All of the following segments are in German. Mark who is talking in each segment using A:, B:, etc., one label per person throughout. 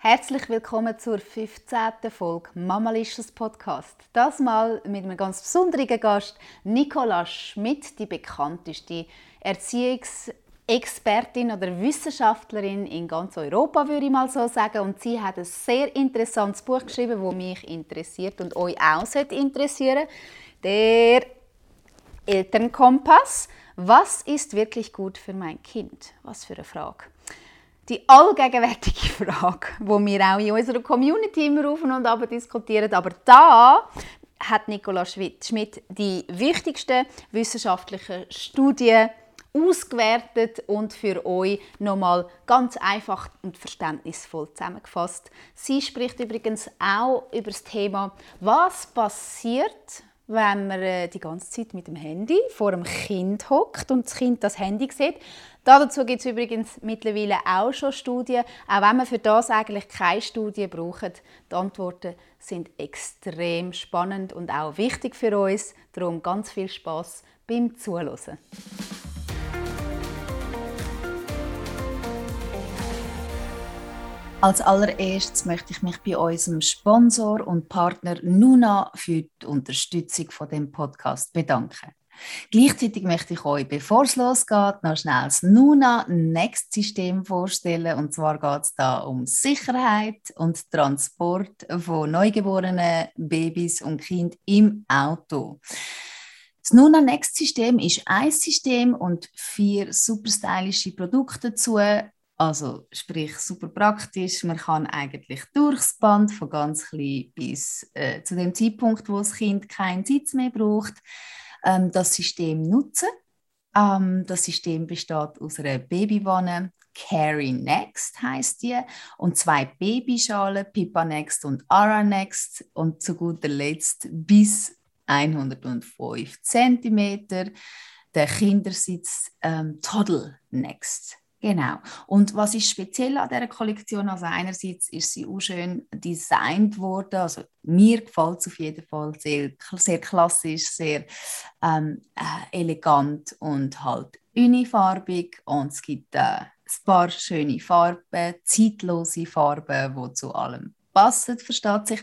A: Herzlich willkommen zur 15. Folge Mamalicious Podcast. Das mal mit einem ganz besonderen Gast, Nicola Schmidt, die bekannteste Erziehungsexpertin oder Wissenschaftlerin in ganz Europa, würde ich mal so sagen. Und sie hat ein sehr interessantes Buch geschrieben, das mich interessiert und euch auch interessieren Der Elternkompass. Was ist wirklich gut für mein Kind? Was für eine Frage die allgegenwärtige Frage, wo wir auch in unserer Community immer rufen und aber diskutieren. Aber da hat Nicola Schmidt die wichtigsten wissenschaftlichen Studien ausgewertet und für euch nochmal ganz einfach und verständnisvoll zusammengefasst. Sie spricht übrigens auch über das Thema, was passiert, wenn man äh, die ganze Zeit mit dem Handy vor dem Kind hockt und das Kind das Handy sieht. Dazu gibt es übrigens mittlerweile auch schon Studien, auch wenn man für das eigentlich keine Studie braucht. Die Antworten sind extrem spannend und auch wichtig für uns. Darum ganz viel Spaß beim Zuhören. Als allererstes möchte ich mich bei unserem Sponsor und Partner Nuna für die Unterstützung von dem Podcast bedanken. Gleichzeitig möchte ich euch, bevor es losgeht, noch schnell das Nuna Next System vorstellen. Und zwar geht es da um Sicherheit und Transport von neugeborenen Babys und Kind im Auto. Das Nuna Next System ist ein System und vier super stylische Produkte dazu. Also sprich super praktisch, man kann eigentlich durchs Band von ganz klein bis äh, zu dem Zeitpunkt, wo das Kind keinen Sitz mehr braucht, ähm, das System nutzen. Ähm, das System besteht aus einer Babywanne, Carry Next heißt die, und zwei Babyschalen, Pippa Next und Ara Next und zu guter Letzt bis 105 cm der Kindersitz ähm, Toddle Next. Genau. Und was ist speziell an dieser Kollektion? Also einerseits ist sie auch schön designt worden. Also mir gefällt es auf jeden Fall sehr, sehr klassisch, sehr ähm, äh, elegant und halt unifarbig. Und es gibt äh, ein paar schöne Farben, zeitlose Farben, die zu allem passen, versteht sich.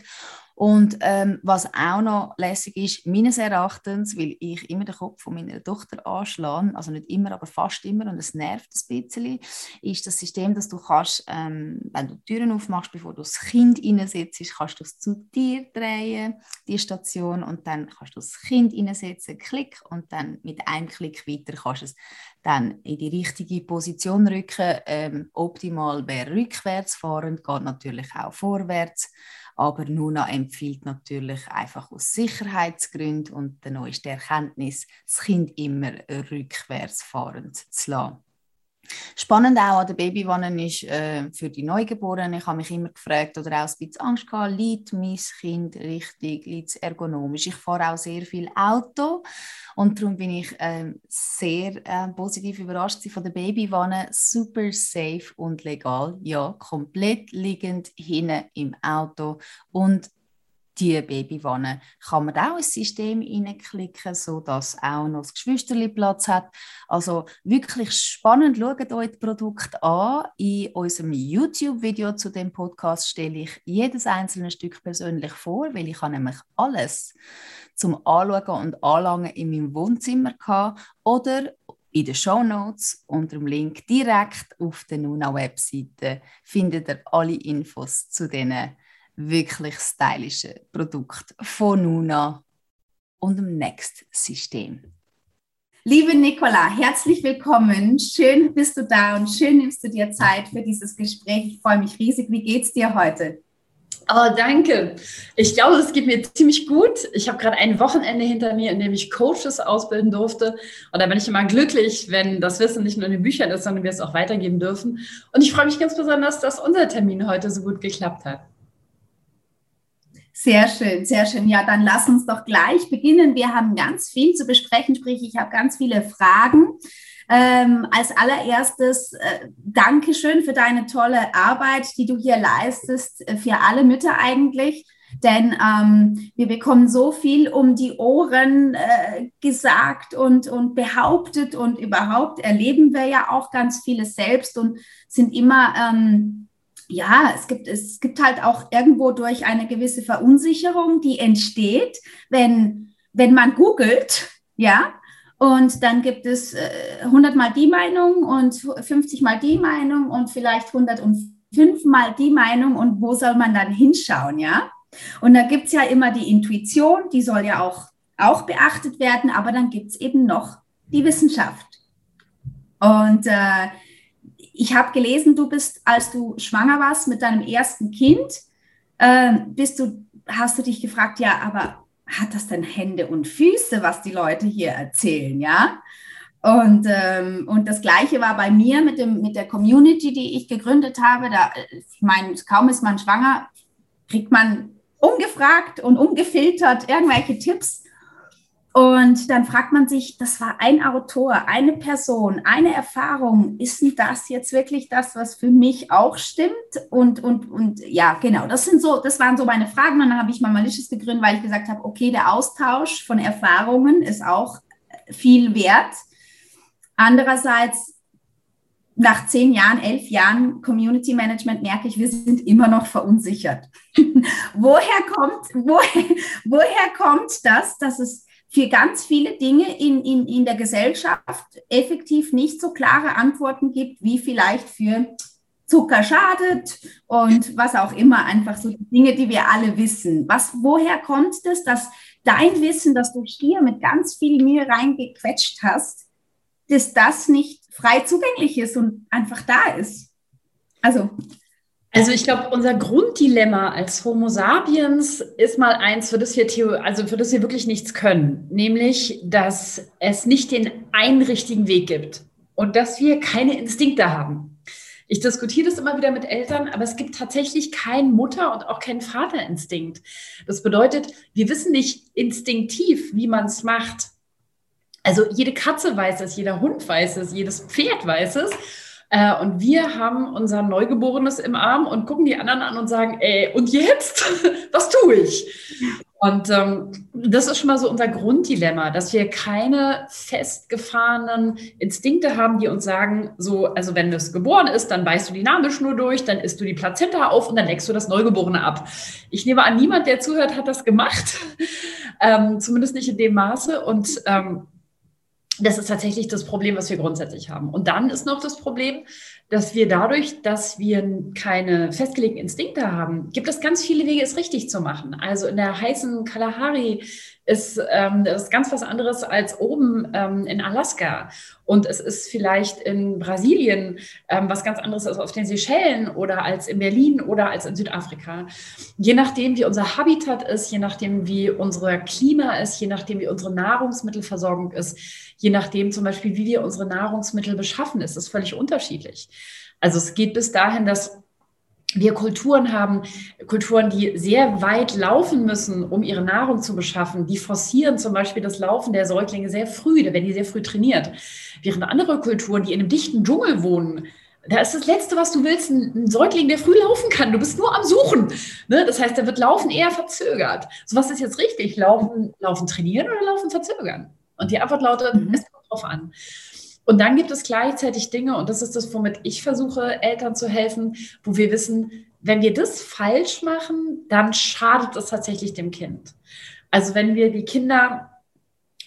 A: Und ähm, was auch noch lässig ist, meines Erachtens, weil ich immer den Kopf von meiner Tochter anschlage, also nicht immer, aber fast immer, und es nervt ein bisschen, ist das System, dass du kannst, ähm, wenn du die Türen aufmachst, bevor du das Kind reinsetzt, kannst du es zu dir drehen, die Station, und dann kannst du das Kind reinsetzen, Klick, und dann mit einem Klick weiter kannst du es dann in die richtige Position rücken. Ähm, optimal wäre rückwärts fahren, geht natürlich auch vorwärts. Aber Nuna empfiehlt natürlich einfach aus Sicherheitsgründen und der neueste Erkenntnis, das Kind immer rückwärts fahrend zu lassen. Spannend auch an der Babywanne ist äh, für die Neugeborenen, ich habe mich immer gefragt oder auch ein bisschen Angst gehabt, liegt mein Kind richtig, liegt es ergonomisch? Ich fahre auch sehr viel Auto und darum bin ich äh, sehr äh, positiv überrascht von der Babywanne, super safe und legal, ja, komplett liegend hinten im Auto und die Babywanne kann man auch ins System hineinklicken, sodass auch noch das Geschwisterli Platz hat. Also wirklich spannend, schaut euch das Produkt an. In unserem YouTube-Video zu dem Podcast stelle ich jedes einzelne Stück persönlich vor, weil ich habe nämlich alles zum Anschauen und Anlangen in meinem Wohnzimmer hatte oder in den Show Notes unter dem Link direkt auf der Nuna-Webseite findet ihr alle Infos zu diesen wirklich stylische Produkt von Nuna und dem Next-System.
B: Liebe Nicola, herzlich willkommen. Schön bist du da und schön nimmst du dir Zeit für dieses Gespräch. Ich freue mich riesig. Wie geht's dir heute?
C: Oh, danke. Ich glaube, es geht mir ziemlich gut. Ich habe gerade ein Wochenende hinter mir, in dem ich Coaches ausbilden durfte. Und da bin ich immer glücklich, wenn das Wissen nicht nur in den Büchern ist, sondern wir es auch weitergeben dürfen. Und ich freue mich ganz besonders, dass unser Termin heute so gut geklappt hat.
B: Sehr schön, sehr schön. Ja, dann lass uns doch gleich beginnen. Wir haben ganz viel zu besprechen, sprich, ich habe ganz viele Fragen. Ähm, als allererstes äh, Dankeschön für deine tolle Arbeit, die du hier leistest, äh, für alle Mütter eigentlich. Denn ähm, wir bekommen so viel um die Ohren äh, gesagt und, und behauptet und überhaupt erleben wir ja auch ganz vieles selbst und sind immer ähm, ja, es gibt, es gibt halt auch irgendwo durch eine gewisse Verunsicherung, die entsteht, wenn, wenn man googelt, ja, und dann gibt es äh, 100 mal die Meinung und 50 mal die Meinung und vielleicht 105 mal die Meinung und wo soll man dann hinschauen, ja? Und da gibt es ja immer die Intuition, die soll ja auch, auch beachtet werden, aber dann gibt es eben noch die Wissenschaft. Und äh, ich habe gelesen, du bist, als du schwanger warst mit deinem ersten Kind, äh, bist du, hast du dich gefragt, ja, aber hat das denn Hände und Füße, was die Leute hier erzählen, ja? Und, ähm, und das Gleiche war bei mir mit, dem, mit der Community, die ich gegründet habe. Da, ich meine, kaum ist man schwanger, kriegt man ungefragt und ungefiltert irgendwelche Tipps. Und dann fragt man sich, das war ein Autor, eine Person, eine Erfahrung. Ist denn das jetzt wirklich das, was für mich auch stimmt? Und, und, und ja, genau, das sind so, das waren so meine Fragen. Und dann habe ich mal Malicious gegründet, weil ich gesagt habe, okay, der Austausch von Erfahrungen ist auch viel wert. Andererseits nach zehn Jahren, elf Jahren Community Management merke ich, wir sind immer noch verunsichert. woher kommt, woher, woher kommt das, dass es für ganz viele Dinge in, in, in der Gesellschaft effektiv nicht so klare Antworten gibt, wie vielleicht für Zucker schadet und was auch immer, einfach so Dinge, die wir alle wissen. Was, woher kommt es, dass dein Wissen, das du hier mit ganz viel Mühe reingequetscht hast, dass das nicht frei zugänglich ist und einfach da ist? Also
C: also ich glaube, unser Grunddilemma als Homo sapiens ist mal eins, für das wir also für das wir wirklich nichts können, nämlich, dass es nicht den einen richtigen Weg gibt und dass wir keine Instinkte haben. Ich diskutiere das immer wieder mit Eltern, aber es gibt tatsächlich keinen Mutter- und auch keinen Vaterinstinkt. Das bedeutet, wir wissen nicht instinktiv, wie man es macht. Also jede Katze weiß es, jeder Hund weiß es, jedes Pferd weiß es. Äh, und wir haben unser Neugeborenes im Arm und gucken die anderen an und sagen, ey, und jetzt? Was tue ich? Und ähm, das ist schon mal so unser Grunddilemma, dass wir keine festgefahrenen Instinkte haben, die uns sagen, so, also wenn das geboren ist, dann beißt du die Nabelschnur durch, dann isst du die Plazenta auf und dann leckst du das Neugeborene ab. Ich nehme an, niemand, der zuhört, hat das gemacht. ähm, zumindest nicht in dem Maße. Und ähm, das ist tatsächlich das Problem, was wir grundsätzlich haben. Und dann ist noch das Problem, dass wir dadurch, dass wir keine festgelegten Instinkte haben, gibt es ganz viele Wege, es richtig zu machen. Also in der heißen Kalahari ist, ähm, das ist ganz was anderes als oben ähm, in Alaska. Und es ist vielleicht in Brasilien ähm, was ganz anderes als auf den Seychellen oder als in Berlin oder als in Südafrika. Je nachdem, wie unser Habitat ist, je nachdem, wie unser Klima ist, je nachdem, wie unsere Nahrungsmittelversorgung ist, je nachdem zum Beispiel, wie wir unsere Nahrungsmittel beschaffen, ist es völlig unterschiedlich. Also es geht bis dahin, dass wir Kulturen haben, Kulturen, die sehr weit laufen müssen, um ihre Nahrung zu beschaffen. Die forcieren zum Beispiel das Laufen der Säuglinge sehr früh, da werden die sehr früh trainiert. Während andere Kulturen, die in einem dichten Dschungel wohnen, da ist das Letzte, was du willst, ein Säugling, der früh laufen kann. Du bist nur am Suchen. Ne? Das heißt, da wird Laufen eher verzögert. So was ist jetzt richtig? Laufen, laufen trainieren oder Laufen verzögern? Und die Antwort lautet, mhm. es kommt drauf an. Und dann gibt es gleichzeitig Dinge, und das ist das, womit ich versuche, Eltern zu helfen, wo wir wissen, wenn wir das falsch machen, dann schadet es tatsächlich dem Kind. Also wenn wir die Kinder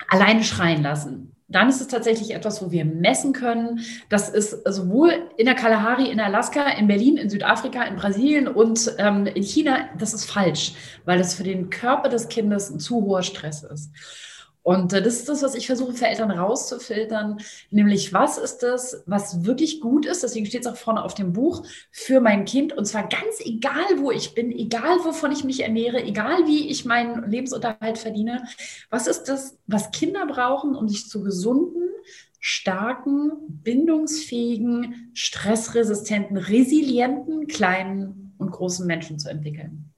C: alleine schreien lassen, dann ist es tatsächlich etwas, wo wir messen können. Das ist sowohl in der Kalahari, in Alaska, in Berlin, in Südafrika, in Brasilien und ähm, in China, das ist falsch, weil es für den Körper des Kindes ein zu hoher Stress ist. Und äh, das ist das, was ich versuche für Eltern rauszufiltern, nämlich was ist das, was wirklich gut ist, deswegen steht es auch vorne auf dem Buch, für mein Kind und zwar ganz egal, wo ich bin, egal, wovon ich mich ernähre, egal, wie ich meinen Lebensunterhalt verdiene. Was ist das, was Kinder brauchen, um sich zu gesunden, starken, bindungsfähigen, stressresistenten, resilienten, kleinen und großen Menschen zu entwickeln?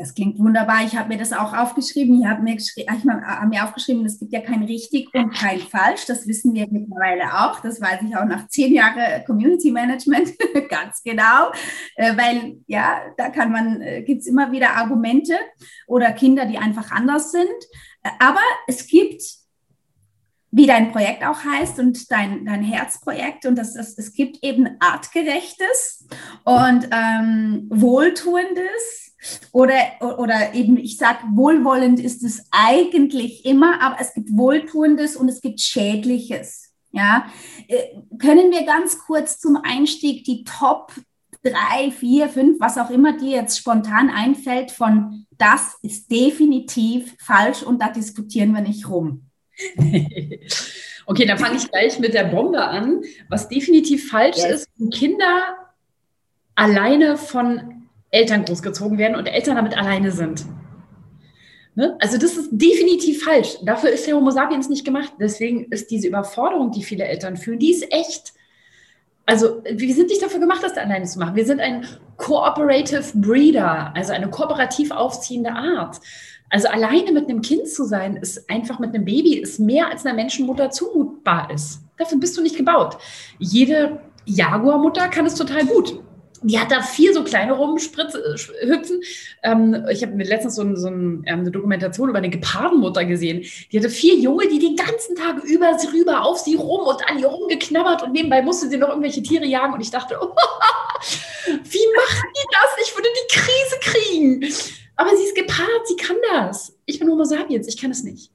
B: Das klingt wunderbar. Ich habe mir das auch aufgeschrieben. Ich habe mir, ich hab mir aufgeschrieben, es gibt ja kein richtig und kein falsch. Das wissen wir mittlerweile auch. Das weiß ich auch nach zehn Jahren Community Management ganz genau. Äh, weil ja, da kann man, äh, gibt es immer wieder Argumente oder Kinder, die einfach anders sind. Äh, aber es gibt wie dein Projekt auch heißt und dein, dein Herzprojekt. Und das, das, es gibt eben artgerechtes und ähm, wohltuendes oder, oder eben, ich sage, wohlwollend ist es eigentlich immer, aber es gibt wohltuendes und es gibt schädliches. Ja, äh, können wir ganz kurz zum Einstieg die Top drei, vier, fünf, was auch immer dir jetzt spontan einfällt, von das ist definitiv falsch und da diskutieren wir nicht rum.
C: okay, dann fange ich gleich mit der Bombe an. Was definitiv falsch yes. ist, wenn Kinder alleine von Eltern großgezogen werden und Eltern damit alleine sind. Ne? Also das ist definitiv falsch. Dafür ist der Homo sapiens nicht gemacht. Deswegen ist diese Überforderung, die viele Eltern fühlen, die ist echt. Also wir sind nicht dafür gemacht, das alleine zu machen. Wir sind ein Cooperative Breeder, also eine kooperativ aufziehende Art. Also alleine mit einem Kind zu sein, ist einfach mit einem Baby, ist mehr als einer Menschenmutter zumutbar ist. Dafür bist du nicht gebaut. Jede Jaguarmutter kann es total gut. Die hat da vier so kleine rumhüpfen. Ähm, ich habe mir letztens so, ein, so ein, ähm, eine Dokumentation über eine Gepardenmutter gesehen. Die hatte vier Junge, die den ganzen Tag über sie rüber auf sie rum und an ihr rumgeknabbert und nebenbei musste sie noch irgendwelche Tiere jagen. Und ich dachte, oh, wie machen die das? Ich würde die Krise kriegen. Aber sie ist gepaart, sie kann das. Ich bin Homo sapiens, ich kann es nicht.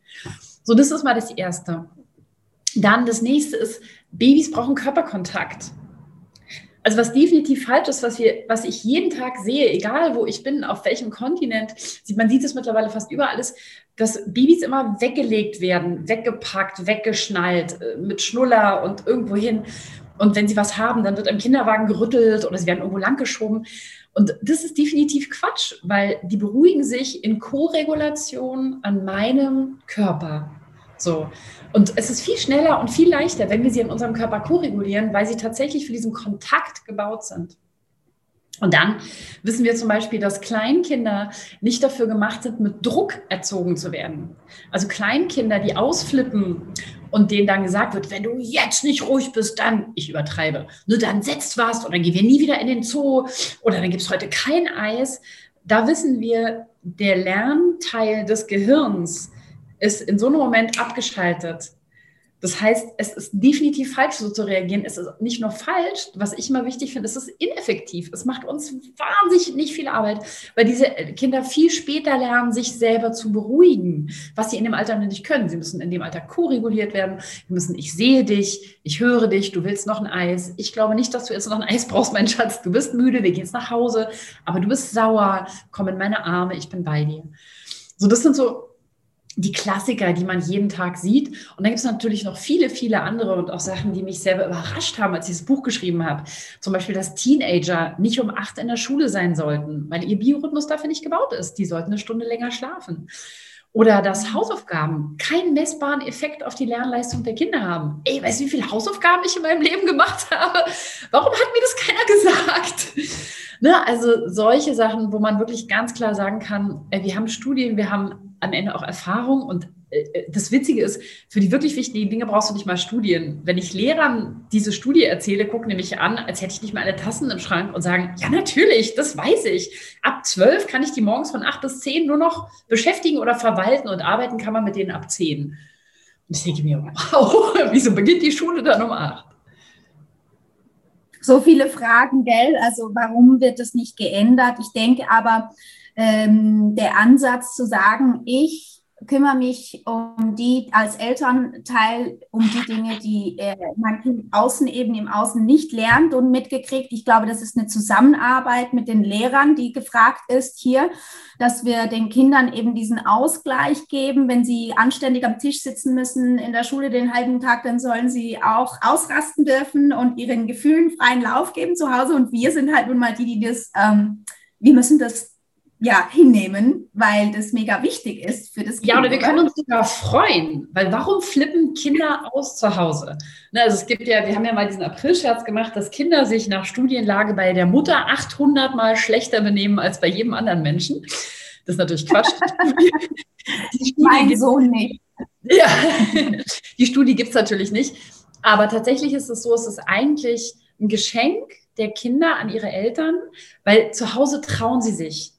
C: So, das ist mal das Erste. Dann das nächste ist, Babys brauchen Körperkontakt. Also was definitiv falsch ist, was, wir, was ich jeden Tag sehe, egal wo ich bin, auf welchem Kontinent, man sieht es mittlerweile fast überall, ist, dass Babys immer weggelegt werden, weggepackt, weggeschnallt, äh, mit Schnuller und irgendwo hin. Und wenn sie was haben, dann wird im Kinderwagen gerüttelt oder sie werden irgendwo langgeschoben. Und das ist definitiv Quatsch, weil die beruhigen sich in Koregulation an meinem Körper. So. Und es ist viel schneller und viel leichter, wenn wir sie in unserem Körper koregulieren, weil sie tatsächlich für diesen Kontakt gebaut sind. Und dann wissen wir zum Beispiel, dass Kleinkinder nicht dafür gemacht sind, mit Druck erzogen zu werden. Also Kleinkinder, die ausflippen und denen dann gesagt wird, wenn du jetzt nicht ruhig bist, dann, ich übertreibe, nur dann setzt was oder gehen wir nie wieder in den Zoo oder dann gibt es heute kein Eis. Da wissen wir, der Lernteil des Gehirns ist in so einem Moment abgeschaltet. Das heißt, es ist definitiv falsch, so zu reagieren. Es ist nicht nur falsch, was ich immer wichtig finde, es ist ineffektiv. Es macht uns wahnsinnig nicht viel Arbeit, weil diese Kinder viel später lernen, sich selber zu beruhigen, was sie in dem Alter nicht können. Sie müssen in dem Alter co-reguliert werden. Sie müssen, ich sehe dich, ich höre dich, du willst noch ein Eis. Ich glaube nicht, dass du jetzt noch ein Eis brauchst, mein Schatz. Du bist müde, wir gehen jetzt nach Hause, aber du bist sauer, komm in meine Arme, ich bin bei dir. So, das sind so die Klassiker, die man jeden Tag sieht. Und dann gibt es natürlich noch viele, viele andere und auch Sachen, die mich selber überrascht haben, als ich das Buch geschrieben habe. Zum Beispiel, dass Teenager nicht um acht in der Schule sein sollten, weil ihr Biorhythmus dafür nicht gebaut ist. Die sollten eine Stunde länger schlafen. Oder dass Hausaufgaben keinen messbaren Effekt auf die Lernleistung der Kinder haben. Ey, weißt du, wie viele Hausaufgaben ich in meinem Leben gemacht habe? Warum hat mir das keiner gesagt? Ne? Also solche Sachen, wo man wirklich ganz klar sagen kann, wir haben Studien, wir haben am Ende auch Erfahrung. Und äh, äh, das Witzige ist, für die wirklich wichtigen Dinge brauchst du nicht mal Studien. Wenn ich Lehrern diese Studie erzähle, gucken nämlich an, als hätte ich nicht mal alle Tassen im Schrank und sagen, ja natürlich, das weiß ich. Ab zwölf kann ich die morgens von acht bis zehn nur noch beschäftigen oder verwalten und arbeiten kann man mit denen ab zehn. Und ich denke mir, wow, wieso beginnt die Schule dann um acht?
B: So viele Fragen, gell? Also warum wird das nicht geändert? Ich denke aber, ähm, der Ansatz zu sagen, ich kümmere mich um die als Elternteil um die Dinge, die äh, mein Kind außen eben im Außen nicht lernt und mitgekriegt. Ich glaube, das ist eine Zusammenarbeit mit den Lehrern, die gefragt ist hier, dass wir den Kindern eben diesen Ausgleich geben, wenn sie anständig am Tisch sitzen müssen in der Schule den halben Tag, dann sollen sie auch ausrasten dürfen und ihren Gefühlen freien Lauf geben zu Hause. Und wir sind halt nun mal die, die das, ähm, wir müssen das ja, hinnehmen, weil das mega wichtig ist für das
C: Kind. Ja, oder wir können uns sogar freuen, weil warum flippen Kinder aus zu Hause? Ne, also es gibt ja, wir haben ja mal diesen Aprilscherz gemacht, dass Kinder sich nach Studienlage bei der Mutter 800 Mal schlechter benehmen als bei jedem anderen Menschen. Das ist natürlich Quatsch.
B: mein Sohn nicht.
C: Ja, die Studie gibt es natürlich nicht. Aber tatsächlich ist es so, es ist eigentlich ein Geschenk der Kinder an ihre Eltern, weil zu Hause trauen sie sich.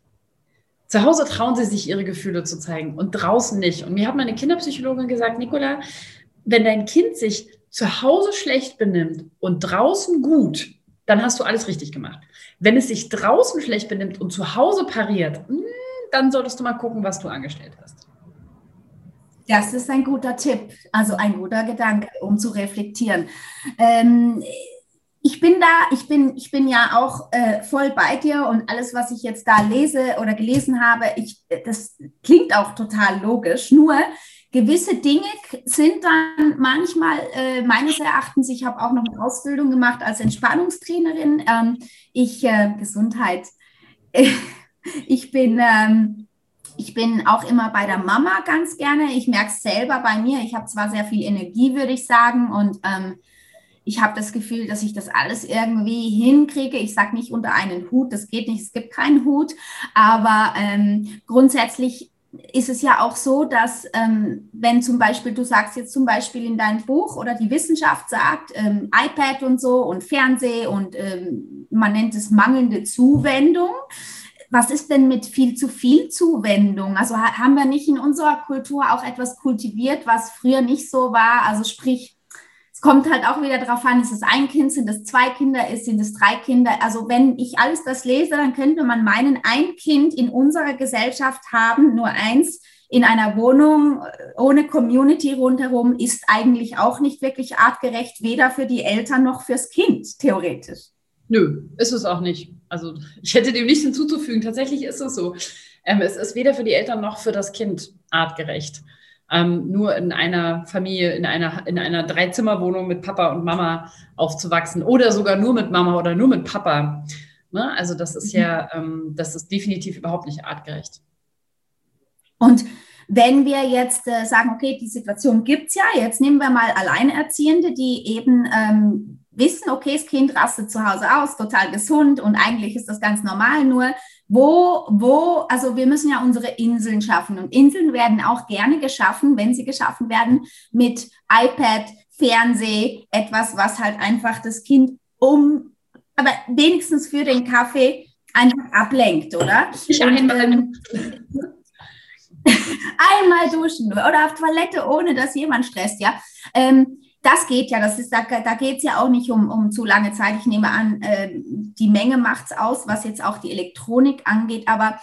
C: Zu Hause trauen sie sich, ihre Gefühle zu zeigen und draußen nicht. Und mir hat meine Kinderpsychologin gesagt, Nicola, wenn dein Kind sich zu Hause schlecht benimmt und draußen gut, dann hast du alles richtig gemacht. Wenn es sich draußen schlecht benimmt und zu Hause pariert, hm, dann solltest du mal gucken, was du angestellt hast.
B: Das ist ein guter Tipp, also ein guter Gedanke, um zu reflektieren. Ähm, ich bin da, ich bin, ich bin ja auch äh, voll bei dir und alles, was ich jetzt da lese oder gelesen habe, ich, das klingt auch total logisch. Nur gewisse Dinge sind dann manchmal äh, meines Erachtens, ich habe auch noch eine Ausbildung gemacht als Entspannungstrainerin. Ähm, ich, äh, Gesundheit, ich bin, ähm, ich bin auch immer bei der Mama ganz gerne. Ich merke es selber bei mir. Ich habe zwar sehr viel Energie, würde ich sagen, und ähm, ich habe das Gefühl, dass ich das alles irgendwie hinkriege. Ich sage nicht unter einen Hut, das geht nicht, es gibt keinen Hut, aber ähm, grundsätzlich ist es ja auch so, dass ähm, wenn zum Beispiel, du sagst jetzt zum Beispiel in deinem Buch oder die Wissenschaft sagt, ähm, iPad und so und Fernseh und ähm, man nennt es mangelnde Zuwendung. Was ist denn mit viel zu viel Zuwendung? Also haben wir nicht in unserer Kultur auch etwas kultiviert, was früher nicht so war? Also sprich, kommt halt auch wieder darauf an, ist es ein Kind, sind es zwei Kinder, sind es drei Kinder. Also wenn ich alles das lese, dann könnte man meinen, ein Kind in unserer Gesellschaft haben, nur eins in einer Wohnung ohne Community rundherum, ist eigentlich auch nicht wirklich artgerecht, weder für die Eltern noch fürs Kind, theoretisch.
C: Nö, ist es auch nicht. Also ich hätte dem nichts hinzuzufügen. Tatsächlich ist es so. Ähm, es ist weder für die Eltern noch für das Kind artgerecht ähm, nur in einer Familie, in einer, in einer Dreizimmerwohnung mit Papa und Mama aufzuwachsen oder sogar nur mit Mama oder nur mit Papa. Ne? Also das ist mhm. ja, ähm, das ist definitiv überhaupt nicht artgerecht.
B: Und wenn wir jetzt äh, sagen, okay, die Situation gibt es ja, jetzt nehmen wir mal Alleinerziehende, die eben ähm, wissen, okay, das Kind rastet zu Hause aus, total gesund und eigentlich ist das ganz normal, nur wo, wo, also wir müssen ja unsere Inseln schaffen und Inseln werden auch gerne geschaffen, wenn sie geschaffen werden, mit iPad, Fernseh, etwas, was halt einfach das Kind um, aber wenigstens für den Kaffee einfach ablenkt, oder?
C: Ich und, ähm,
B: einmal duschen oder auf Toilette, ohne dass jemand stresst, ja. Ähm, das geht ja, das ist, da, da geht es ja auch nicht um, um zu lange Zeit. Ich nehme an, äh, die Menge macht es aus, was jetzt auch die Elektronik angeht. Aber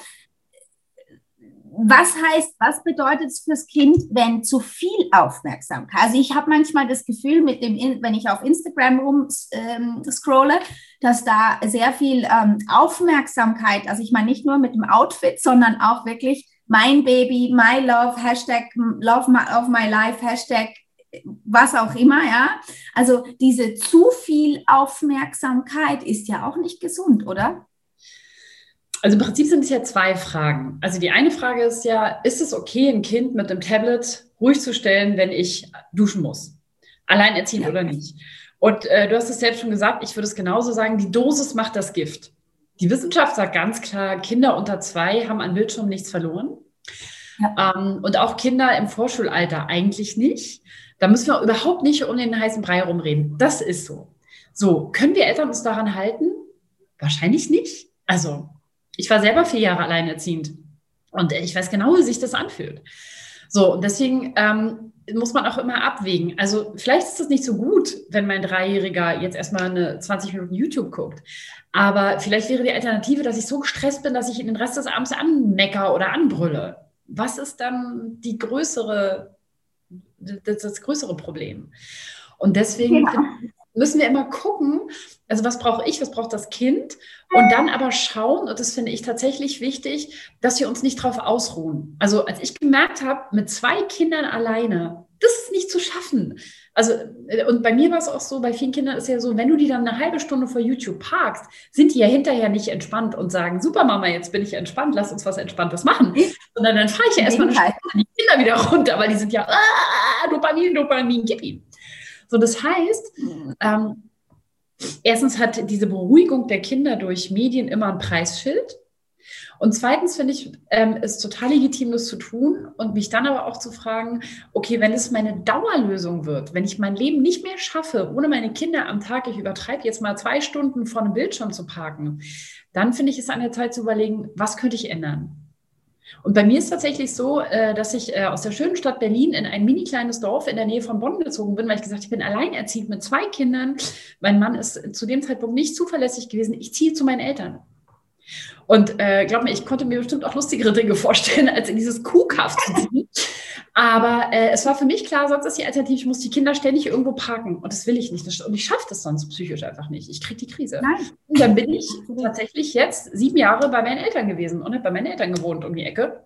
B: was heißt, was bedeutet es fürs Kind, wenn zu viel Aufmerksamkeit? Also ich habe manchmal das Gefühl, mit dem, wenn ich auf Instagram rum ähm, scrolle, dass da sehr viel ähm, Aufmerksamkeit, also ich meine nicht nur mit dem Outfit, sondern auch wirklich mein Baby, my love, Hashtag love my, of my life, Hashtag was auch immer, ja. Also diese zu viel Aufmerksamkeit ist ja auch nicht gesund, oder?
C: Also im Prinzip sind es ja zwei Fragen. Also die eine Frage ist ja, ist es okay, ein Kind mit einem Tablet ruhig zu stellen, wenn ich duschen muss? Alleinerziehend ja. oder nicht? Und äh, du hast es selbst schon gesagt, ich würde es genauso sagen, die Dosis macht das Gift. Die Wissenschaft sagt ganz klar, Kinder unter zwei haben an Bildschirm nichts verloren. Ja. Ähm, und auch Kinder im Vorschulalter eigentlich nicht. Da müssen wir überhaupt nicht um den heißen Brei rumreden. Das ist so. So, können wir Eltern uns daran halten? Wahrscheinlich nicht. Also, ich war selber vier Jahre alleinerziehend und ich weiß genau, wie sich das anfühlt. So, und deswegen ähm, muss man auch immer abwägen. Also, vielleicht ist das nicht so gut, wenn mein Dreijähriger jetzt erstmal eine 20 Minuten YouTube guckt. Aber vielleicht wäre die Alternative, dass ich so gestresst bin, dass ich ihn den Rest des Abends anmecker oder anbrülle. Was ist dann die größere das, das größere Problem. Und deswegen ja. müssen wir immer gucken, also was brauche ich, was braucht das Kind? Und dann aber schauen, und das finde ich tatsächlich wichtig, dass wir uns nicht darauf ausruhen. Also als ich gemerkt habe, mit zwei Kindern alleine, das ist nicht zu schaffen. Also, äh, und bei mir war es auch so, bei vielen Kindern ist ja so, wenn du die dann eine halbe Stunde vor YouTube parkst, sind die ja hinterher nicht entspannt und sagen, super Mama, jetzt bin ich entspannt, lass uns was Entspanntes machen. Sondern dann fahre ich ja erstmal eine Stunde die Kinder wieder runter, weil die sind ja, ah, Dopamin, Dopamin, gib ihm. So, das heißt, ähm, erstens hat diese Beruhigung der Kinder durch Medien immer ein Preisschild. Und zweitens finde ich ähm, es total legitim, das zu tun und mich dann aber auch zu fragen, okay, wenn es meine Dauerlösung wird, wenn ich mein Leben nicht mehr schaffe, ohne meine Kinder am Tag, ich übertreibe jetzt mal zwei Stunden vor einem Bildschirm zu parken, dann finde ich es an der Zeit zu überlegen, was könnte ich ändern? Und bei mir ist tatsächlich so, äh, dass ich äh, aus der schönen Stadt Berlin in ein mini kleines Dorf in der Nähe von Bonn gezogen bin, weil ich gesagt ich bin alleinerziehend mit zwei Kindern. Mein Mann ist zu dem Zeitpunkt nicht zuverlässig gewesen. Ich ziehe zu meinen Eltern. Und äh, glaub mir, ich konnte mir bestimmt auch lustigere Dinge vorstellen, als in dieses Kuhkaff zu ziehen. Aber äh, es war für mich klar, sonst ist die Alternative, ich muss die Kinder ständig irgendwo parken. Und das will ich nicht. Und ich schaffe das sonst psychisch einfach nicht. Ich kriege die Krise. Nein. Und dann bin ich tatsächlich jetzt sieben Jahre bei meinen Eltern gewesen und habe bei meinen Eltern gewohnt um die Ecke.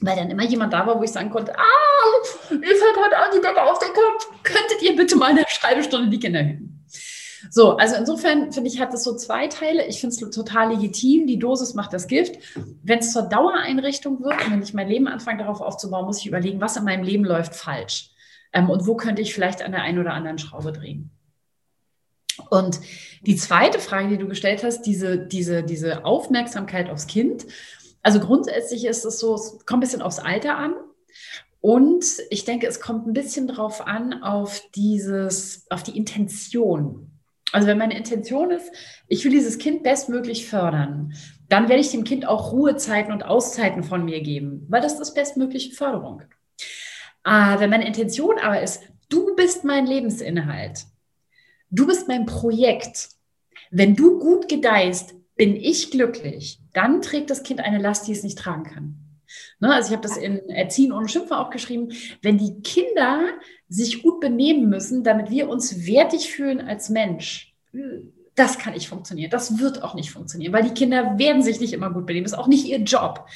C: Weil dann immer jemand da war, wo ich sagen konnte, ah, ihr fällt heute an die Decke auf den Kopf. Könntet ihr bitte mal eine halbe Stunde die Kinder hüten? So, also insofern finde ich, hat es so zwei Teile. Ich finde es total legitim. Die Dosis macht das Gift. Wenn es zur Dauereinrichtung wird und wenn ich mein Leben anfange, darauf aufzubauen, muss ich überlegen, was in meinem Leben läuft falsch. Ähm, und wo könnte ich vielleicht an der einen oder anderen Schraube drehen. Und die zweite Frage, die du gestellt hast, diese, diese, diese Aufmerksamkeit aufs Kind. Also grundsätzlich ist es so, es kommt ein bisschen aufs Alter an. Und ich denke, es kommt ein bisschen drauf an, auf dieses, auf die Intention. Also wenn meine Intention ist, ich will dieses Kind bestmöglich fördern, dann werde ich dem Kind auch Ruhezeiten und Auszeiten von mir geben, weil das ist bestmögliche Förderung. Äh, wenn meine Intention aber ist, du bist mein Lebensinhalt, du bist mein Projekt, wenn du gut gedeihst, bin ich glücklich, dann trägt das Kind eine Last, die es nicht tragen kann. Ne, also ich habe das in Erziehen ohne Schimpfen auch geschrieben, wenn die Kinder sich gut benehmen müssen, damit wir uns wertig fühlen als Mensch, das kann nicht funktionieren. Das wird auch nicht funktionieren, weil die Kinder werden sich nicht immer gut benehmen. Das ist auch nicht ihr Job.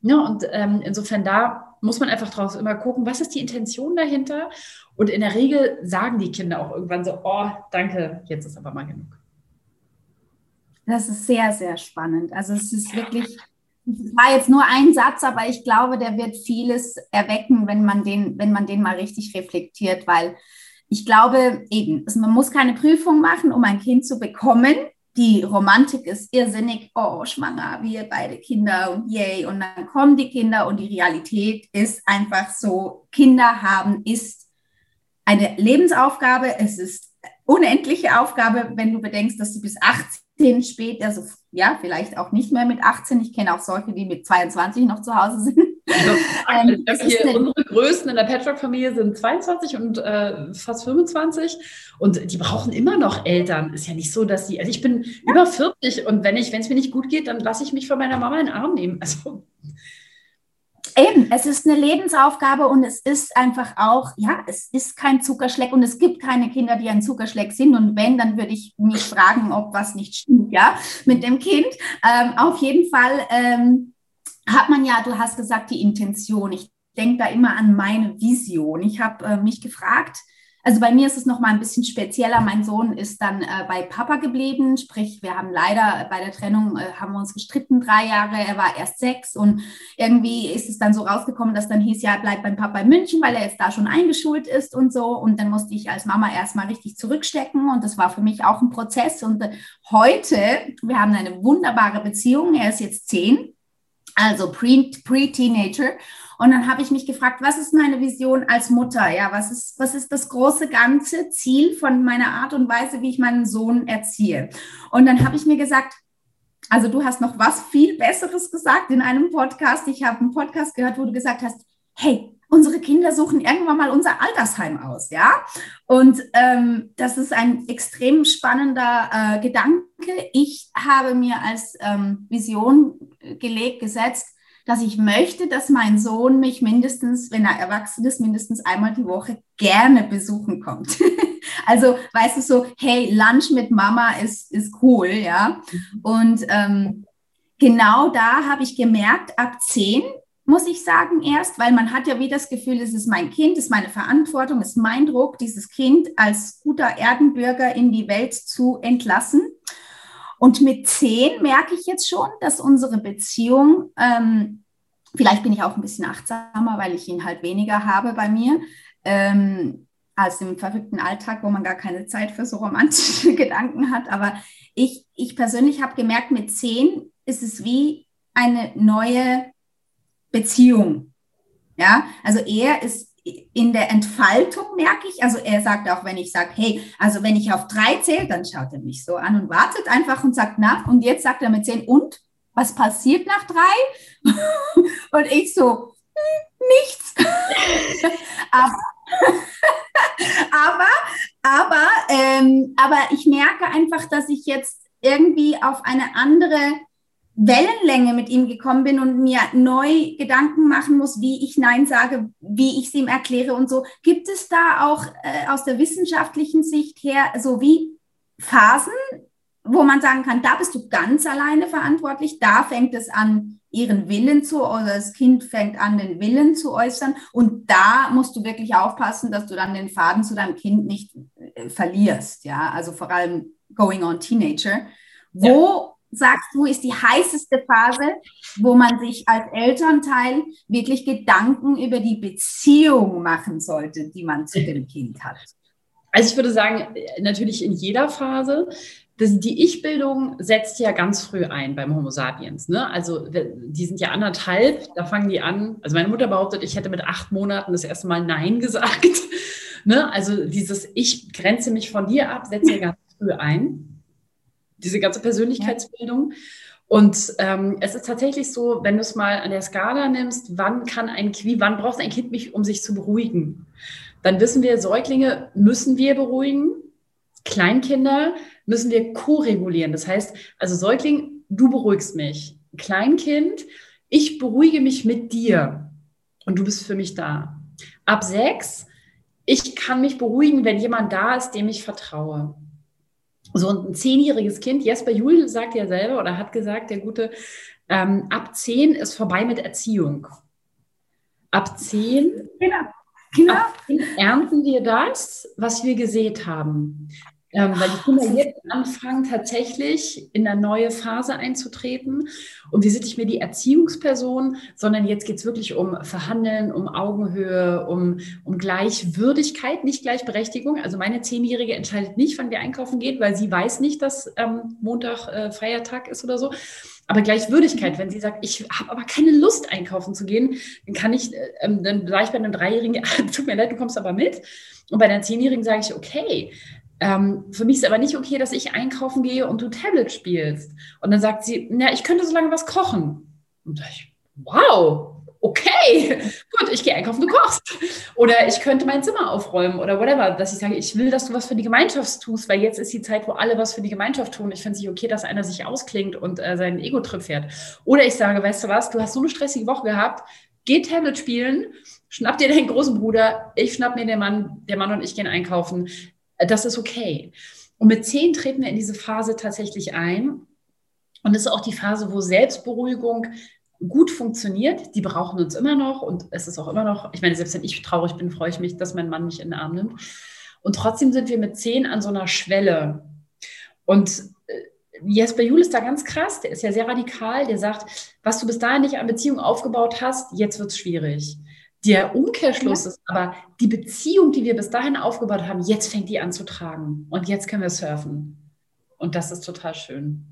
C: Ne, und ähm, insofern da muss man einfach drauf immer gucken, was ist die Intention dahinter? Und in der Regel sagen die Kinder auch irgendwann so, oh, danke, jetzt ist aber mal genug.
B: Das ist sehr, sehr spannend. Also es ist wirklich das war jetzt nur ein Satz, aber ich glaube, der wird vieles erwecken, wenn man den, wenn man den mal richtig reflektiert, weil ich glaube eben, also man muss keine Prüfung machen, um ein Kind zu bekommen. Die Romantik ist irrsinnig, oh, schwanger, wir beide Kinder und yay, und dann kommen die Kinder und die Realität ist einfach so, Kinder haben ist eine Lebensaufgabe, es ist unendliche Aufgabe, wenn du bedenkst, dass du bis 18 spät, also ja, vielleicht auch nicht mehr mit 18. Ich kenne auch solche, die mit 22 noch zu Hause sind.
C: ähm, hier, unsere Größten in der Patchwork-Familie sind 22 und äh, fast 25 und die brauchen immer noch Eltern. Ist ja nicht so, dass die, also ich bin ja. über 40 und wenn ich, wenn es mir nicht gut geht, dann lasse ich mich von meiner Mama in den Arm nehmen. Also
B: Eben, es ist eine Lebensaufgabe und es ist einfach auch, ja, es ist kein Zuckerschleck und es gibt keine Kinder, die ein Zuckerschleck sind. Und wenn, dann würde ich mich fragen, ob was nicht stimmt, ja, mit dem Kind. Ähm, auf jeden Fall ähm, hat man ja, du hast gesagt, die Intention. Ich denke da immer an meine Vision. Ich habe äh, mich gefragt, also bei mir ist es noch mal ein bisschen spezieller. Mein Sohn ist dann äh, bei Papa geblieben, sprich, wir haben leider bei der Trennung äh, haben wir uns gestritten drei Jahre. Er war erst sechs und irgendwie ist es dann so rausgekommen, dass dann hieß ja bleib beim Papa in München, weil er jetzt da schon eingeschult ist und so. Und dann musste ich als Mama erstmal richtig zurückstecken und das war für mich auch ein Prozess. Und äh, heute, wir haben eine wunderbare Beziehung. Er ist jetzt zehn, also pre-Teenager. Pre und dann habe ich mich gefragt, was ist meine Vision als Mutter? Ja, was ist, was ist das große ganze Ziel von meiner Art und Weise, wie ich meinen Sohn erziehe? Und dann habe ich mir gesagt, also du hast noch was viel Besseres gesagt in einem Podcast. Ich habe einen Podcast gehört, wo du gesagt hast, hey, unsere Kinder suchen irgendwann mal unser Altersheim aus, ja. Und ähm, das ist ein extrem spannender äh, Gedanke. Ich habe mir als ähm, Vision gelegt, gesetzt, dass ich möchte, dass mein Sohn mich mindestens, wenn er erwachsen ist, mindestens einmal die Woche gerne besuchen kommt. also, weißt du, so, hey, Lunch mit Mama ist, ist cool, ja. Und ähm, genau da habe ich gemerkt, ab zehn muss ich sagen, erst, weil man hat ja wie das Gefühl, es ist mein Kind, es ist meine Verantwortung, es ist mein Druck, dieses Kind als guter Erdenbürger in die Welt zu entlassen. Und mit zehn merke ich jetzt schon, dass unsere Beziehung, ähm, vielleicht bin ich auch ein bisschen achtsamer, weil ich ihn halt weniger habe bei mir, ähm, als im verrückten Alltag, wo man gar keine Zeit für so romantische Gedanken hat. Aber ich, ich persönlich habe gemerkt, mit zehn ist es wie eine neue Beziehung. Ja, also er ist in der Entfaltung merke ich, also er sagt auch, wenn ich sage, hey, also wenn ich auf drei zähle, dann schaut er mich so an und wartet einfach und sagt, na, und jetzt sagt er mit zehn, und? was passiert nach drei? Und ich so, hm, nichts. aber, aber, aber, ähm, aber ich merke einfach, dass ich jetzt irgendwie auf eine andere Wellenlänge mit ihm gekommen bin und mir neu Gedanken machen muss, wie ich Nein sage, wie ich es ihm erkläre und so. Gibt es da auch äh, aus der wissenschaftlichen Sicht her so wie Phasen, wo man sagen kann, da bist du ganz alleine verantwortlich, da fängt es an, ihren Willen zu, oder das Kind fängt an, den Willen zu äußern und da musst du wirklich aufpassen, dass du dann den Faden zu deinem Kind nicht äh, verlierst, ja, also vor allem going on Teenager. Wo ja sagst du, ist die heißeste Phase, wo man sich als Elternteil wirklich Gedanken über die Beziehung machen sollte, die man zu dem Kind hat?
C: Also ich würde sagen, natürlich in jeder Phase. Das, die Ich-Bildung setzt ja ganz früh ein beim Homo sapiens. Ne? Also die sind ja anderthalb, da fangen die an. Also meine Mutter behauptet, ich hätte mit acht Monaten das erste Mal Nein gesagt. ne? Also dieses Ich grenze mich von dir ab, setzt ja ganz früh ein diese ganze Persönlichkeitsbildung. Und ähm, es ist tatsächlich so, wenn du es mal an der Skala nimmst, wann kann ein wie wann braucht ein Kind mich, um sich zu beruhigen? Dann wissen wir, Säuglinge müssen wir beruhigen, Kleinkinder müssen wir ko-regulieren. Das heißt, also Säugling, du beruhigst mich. Kleinkind, ich beruhige mich mit dir und du bist für mich da. Ab sechs, ich kann mich beruhigen, wenn jemand da ist, dem ich vertraue so ein zehnjähriges Kind, Jesper Juhl sagt ja selber oder hat gesagt, der Gute, ähm, ab zehn ist vorbei mit Erziehung. Ab zehn, genau. Genau. Ab zehn ernten wir das, was wir gesät haben. Ähm, weil die Kinder jetzt anfangen, tatsächlich in eine neue Phase einzutreten. Und wir sind nicht mehr die Erziehungsperson, sondern jetzt geht es wirklich um Verhandeln, um Augenhöhe, um, um Gleichwürdigkeit, nicht Gleichberechtigung. Also meine Zehnjährige entscheidet nicht, wann wir einkaufen gehen, weil sie weiß nicht, dass ähm, Montag äh, Feiertag ist oder so. Aber Gleichwürdigkeit, wenn sie sagt, ich habe aber keine Lust einkaufen zu gehen, dann kann ich, äh, ähm, dann sage ich bei einem Dreijährigen, tut mir leid, du kommst aber mit. Und bei einer Zehnjährigen sage ich, okay, ähm, für mich ist aber nicht okay, dass ich einkaufen gehe und du Tablet spielst. Und dann sagt sie, ja, ich könnte so lange was kochen. Und ich, wow, okay, gut, ich gehe einkaufen, du kochst. Oder ich könnte mein Zimmer aufräumen oder whatever, dass ich sage, ich will, dass du was für die Gemeinschaft tust, weil jetzt ist die Zeit, wo alle was für die Gemeinschaft tun. Ich finde es nicht okay, dass einer sich ausklingt und äh, seinen Ego-Trip fährt. Oder ich sage, weißt du was, du hast so eine stressige Woche gehabt, geh Tablet spielen, schnapp dir deinen großen Bruder, ich schnapp mir den Mann, der Mann und ich gehen einkaufen das ist okay. Und mit zehn treten wir in diese Phase tatsächlich ein. Und das ist auch die Phase, wo Selbstberuhigung gut funktioniert. Die brauchen uns immer noch und es ist auch immer noch, ich meine, selbst wenn ich traurig bin, freue ich mich, dass mein Mann mich in den Arm nimmt. Und trotzdem sind wir mit zehn an so einer Schwelle. Und äh, Jesper Juhl ist da ganz krass, der ist ja sehr radikal, der sagt, was du bis dahin nicht an Beziehungen aufgebaut hast, jetzt wird es schwierig. Der Umkehrschluss ja. ist aber, die Beziehung, die wir bis dahin aufgebaut haben, jetzt fängt die an zu tragen. Und jetzt können wir surfen. Und das ist total schön.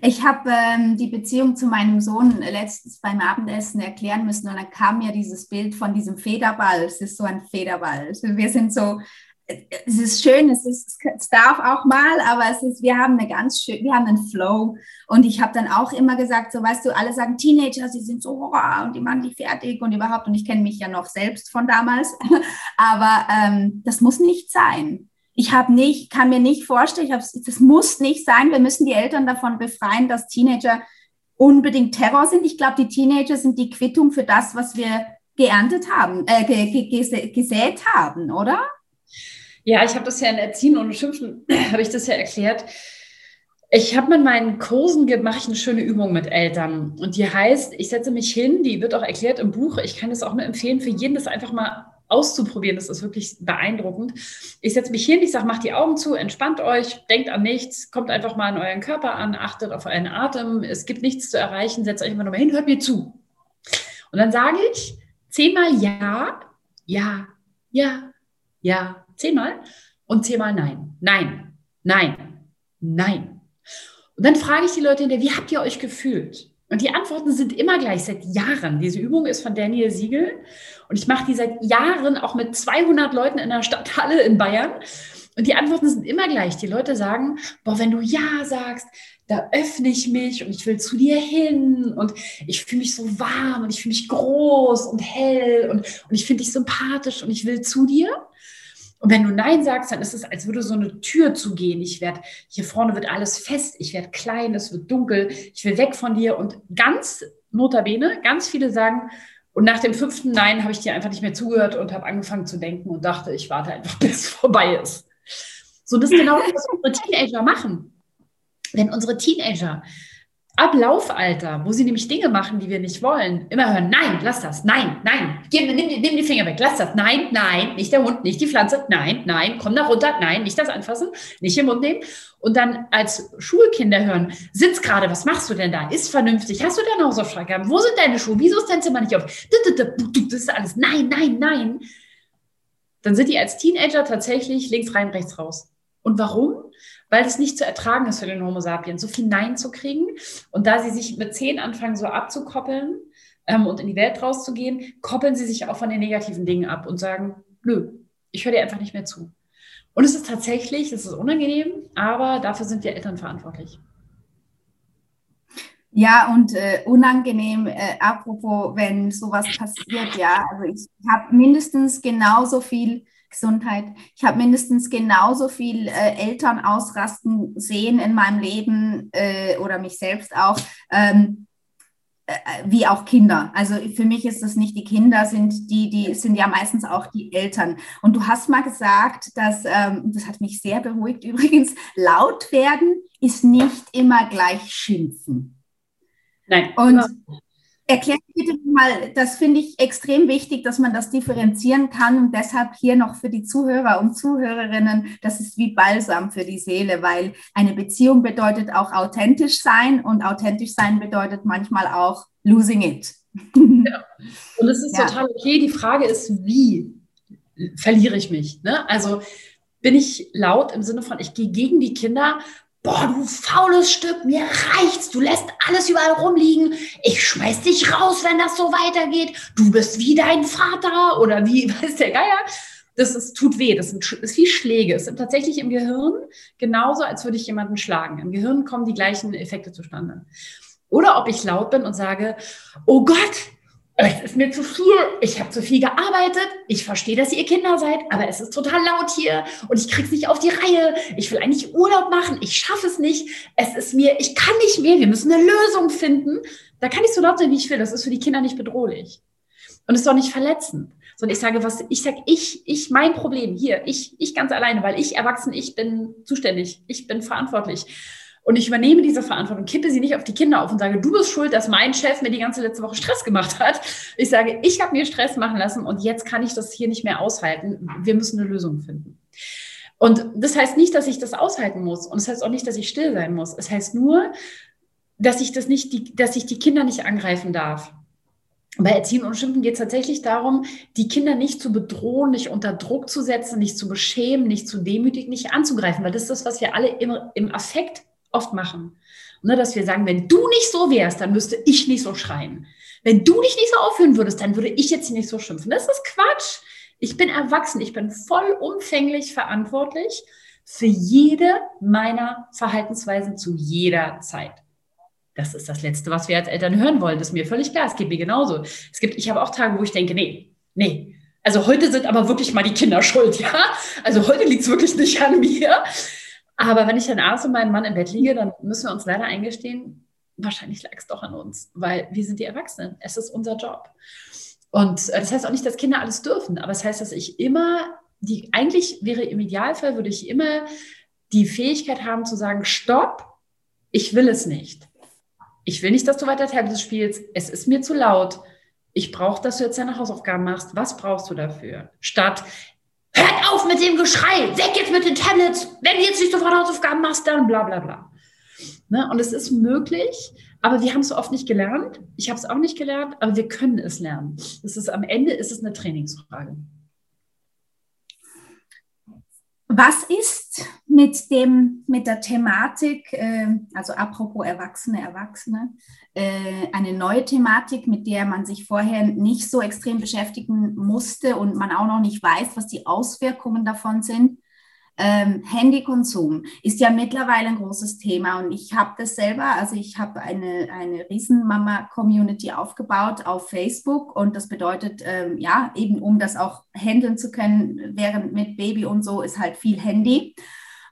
B: Ich habe ähm, die Beziehung zu meinem Sohn letztens beim Abendessen erklären müssen und dann kam mir dieses Bild von diesem Federball. Es ist so ein Federball. Wir sind so es ist schön, es, ist, es darf auch mal, aber es ist, wir haben eine ganz schön, wir haben einen Flow. Und ich habe dann auch immer gesagt, so weißt du, alle sagen Teenager, sie sind so oh, und die machen die fertig und überhaupt. Und ich kenne mich ja noch selbst von damals. aber ähm, das muss nicht sein. Ich habe nicht, kann mir nicht vorstellen, ich das muss nicht sein. Wir müssen die Eltern davon befreien, dass Teenager unbedingt Terror sind. Ich glaube, die Teenager sind die Quittung für das, was wir geerntet haben, äh, gesät haben, oder?
C: Ja, ich habe das ja in Erziehen und Schimpfen, habe ich das ja erklärt. Ich habe mit meinen Kursen, mache ich eine schöne Übung mit Eltern. Und die heißt, ich setze mich hin, die wird auch erklärt im Buch. Ich kann das auch nur empfehlen, für jeden das einfach mal auszuprobieren. Das ist wirklich beeindruckend. Ich setze mich hin, ich sage, macht die Augen zu, entspannt euch, denkt an nichts, kommt einfach mal an euren Körper an, achtet auf euren Atem. Es gibt nichts zu erreichen, setzt euch immer nochmal hin, hört mir zu. Und dann sage ich zehnmal ja, ja, ja, ja, Zehnmal und zehnmal nein. Nein, nein, nein. Und dann frage ich die Leute hinterher, wie habt ihr euch gefühlt? Und die Antworten sind immer gleich, seit Jahren. Diese Übung ist von Daniel Siegel und ich mache die seit Jahren auch mit 200 Leuten in der Stadthalle in Bayern. Und die Antworten sind immer gleich. Die Leute sagen, boah, wenn du Ja sagst, da öffne ich mich und ich will zu dir hin und ich fühle mich so warm und ich fühle mich groß und hell und, und ich finde dich sympathisch und ich will zu dir. Und wenn du Nein sagst, dann ist es, als würde so eine Tür zugehen. Ich werde, hier vorne wird alles fest, ich werde klein, es wird dunkel, ich will weg von dir. Und ganz notabene, ganz viele sagen, und nach dem fünften Nein habe ich dir einfach nicht mehr zugehört und habe angefangen zu denken und dachte, ich warte einfach, bis es vorbei ist. So, das ist genau das, was unsere Teenager machen. Wenn unsere Teenager ab Laufalter, wo sie nämlich Dinge machen, die wir nicht wollen, immer hören, nein, lass das, nein, nein, Gib, nimm, nimm die Finger weg, lass das, nein, nein, nicht der Hund, nicht die Pflanze, nein, nein, komm da runter, nein, nicht das anfassen, nicht im Mund nehmen. Und dann als Schulkinder hören, sitz gerade, was machst du denn da? Ist vernünftig, hast du deine Hausaufgaben? Wo sind deine Schuhe? Wieso ist dein Zimmer nicht auf? Das ist alles, nein, nein, nein. Dann sind die als Teenager tatsächlich links rein, rechts raus. Und warum? Weil es nicht zu ertragen ist für den Homo sapiens, so viel Nein zu kriegen. Und da sie sich mit zehn anfangen, so abzukoppeln ähm, und in die Welt rauszugehen, koppeln sie sich auch von den negativen Dingen ab und sagen, nö, ich höre dir einfach nicht mehr zu. Und es ist tatsächlich, es ist unangenehm, aber dafür sind wir Eltern verantwortlich.
B: Ja, und äh, unangenehm, äh, apropos, wenn sowas passiert, ja, also ich habe mindestens genauso viel Gesundheit. Ich habe mindestens genauso viel äh, Eltern ausrasten sehen in meinem Leben äh, oder mich selbst auch. Ähm, äh, wie auch Kinder. Also für mich ist es nicht die Kinder, sind die, die sind ja meistens auch die Eltern. Und du hast mal gesagt, dass, ähm, das hat mich sehr beruhigt übrigens, laut werden ist nicht immer gleich schimpfen.
C: Nein.
B: Und Erklär bitte mal, das finde ich extrem wichtig, dass man das differenzieren kann und deshalb hier noch für die Zuhörer und Zuhörerinnen, das ist wie Balsam für die Seele, weil eine Beziehung bedeutet auch authentisch sein und authentisch sein bedeutet manchmal auch losing it.
C: Ja. Und es ist ja. total okay. Die Frage ist, wie verliere ich mich? Ne? Also bin ich laut im Sinne von, ich gehe gegen die Kinder boah, du faules Stück, mir reicht's, du lässt alles überall rumliegen, ich schmeiß dich raus, wenn das so weitergeht, du bist wie dein Vater oder wie, weiß der Geier. Das ist, tut weh, das sind, ist wie Schläge. Es sind tatsächlich im Gehirn genauso, als würde ich jemanden schlagen. Im Gehirn kommen die gleichen Effekte zustande. Oder ob ich laut bin und sage, oh Gott, es ist mir zu viel, ich habe zu viel gearbeitet, ich verstehe, dass ihr Kinder seid, aber es ist total laut hier und ich krieg's nicht auf die Reihe. Ich will eigentlich Urlaub machen, ich schaffe es nicht. Es ist mir, ich kann nicht mehr, wir müssen eine Lösung finden. Da kann ich so laut sein, wie ich will. Das ist für die Kinder nicht bedrohlich. Und es ist auch nicht verletzend. Sondern ich sage, was, ich sage, ich, ich, mein Problem hier, ich, ich ganz alleine, weil ich erwachsen, ich bin zuständig, ich bin verantwortlich. Und ich übernehme diese Verantwortung, kippe sie nicht auf die Kinder auf und sage, du bist schuld, dass mein Chef mir die ganze letzte Woche Stress gemacht hat. Ich sage, ich habe mir Stress machen lassen und jetzt kann ich das hier nicht mehr aushalten. Wir müssen eine Lösung finden. Und das heißt nicht, dass ich das aushalten muss. Und es das heißt auch nicht, dass ich still sein muss. Es heißt nur, dass ich das nicht, dass ich die Kinder nicht angreifen darf. Bei Erziehen und Schimpfen geht es tatsächlich darum, die Kinder nicht zu bedrohen, nicht unter Druck zu setzen, nicht zu beschämen, nicht zu demütigen, nicht anzugreifen, weil das ist das, was wir alle im, im Affekt oft machen. Ne, dass wir sagen, wenn du nicht so wärst, dann müsste ich nicht so schreien. Wenn du dich nicht so aufhören würdest, dann würde ich jetzt nicht so schimpfen. Das ist Quatsch. Ich bin erwachsen, ich bin vollumfänglich verantwortlich für jede meiner Verhaltensweisen zu jeder Zeit. Das ist das Letzte, was wir als Eltern hören wollen. Das ist mir völlig klar. Es geht mir genauso. Es gibt, ich habe auch Tage, wo ich denke, nee, nee. Also heute sind aber wirklich mal die Kinder schuld, ja. Also heute liegt es wirklich nicht an mir. Aber wenn ich dann abends mit meinem Mann im Bett liege, dann müssen wir uns leider eingestehen, wahrscheinlich lag es doch an uns, weil wir sind die Erwachsenen. Es ist unser Job. Und äh, das heißt auch nicht, dass Kinder alles dürfen, aber es das heißt, dass ich immer, die, eigentlich wäre im Idealfall, würde ich immer die Fähigkeit haben zu sagen, stopp, ich will es nicht. Ich will nicht, dass du weiter Tablet spielst. Es ist mir zu laut. Ich brauche, dass du jetzt deine Hausaufgaben machst. Was brauchst du dafür? Statt, Hört auf mit dem Geschrei, weg jetzt mit den Tablets, wenn du jetzt nicht sofort Hausaufgaben machst, dann bla bla bla. Ne? Und es ist möglich, aber wir haben es so oft nicht gelernt. Ich habe es auch nicht gelernt, aber wir können es lernen. Das ist am Ende ist es eine Trainingsfrage.
B: Was ist mit dem, mit der Thematik, äh, also apropos Erwachsene, Erwachsene, äh, eine neue Thematik, mit der man sich vorher nicht so extrem beschäftigen musste und man auch noch nicht weiß, was die Auswirkungen davon sind. Ähm, Handykonsum ist ja mittlerweile ein großes Thema und ich habe das selber, also ich habe eine, eine Riesenmama-Community aufgebaut auf Facebook und das bedeutet, ähm, ja, eben um das auch handeln zu können, während mit Baby und so ist halt viel Handy.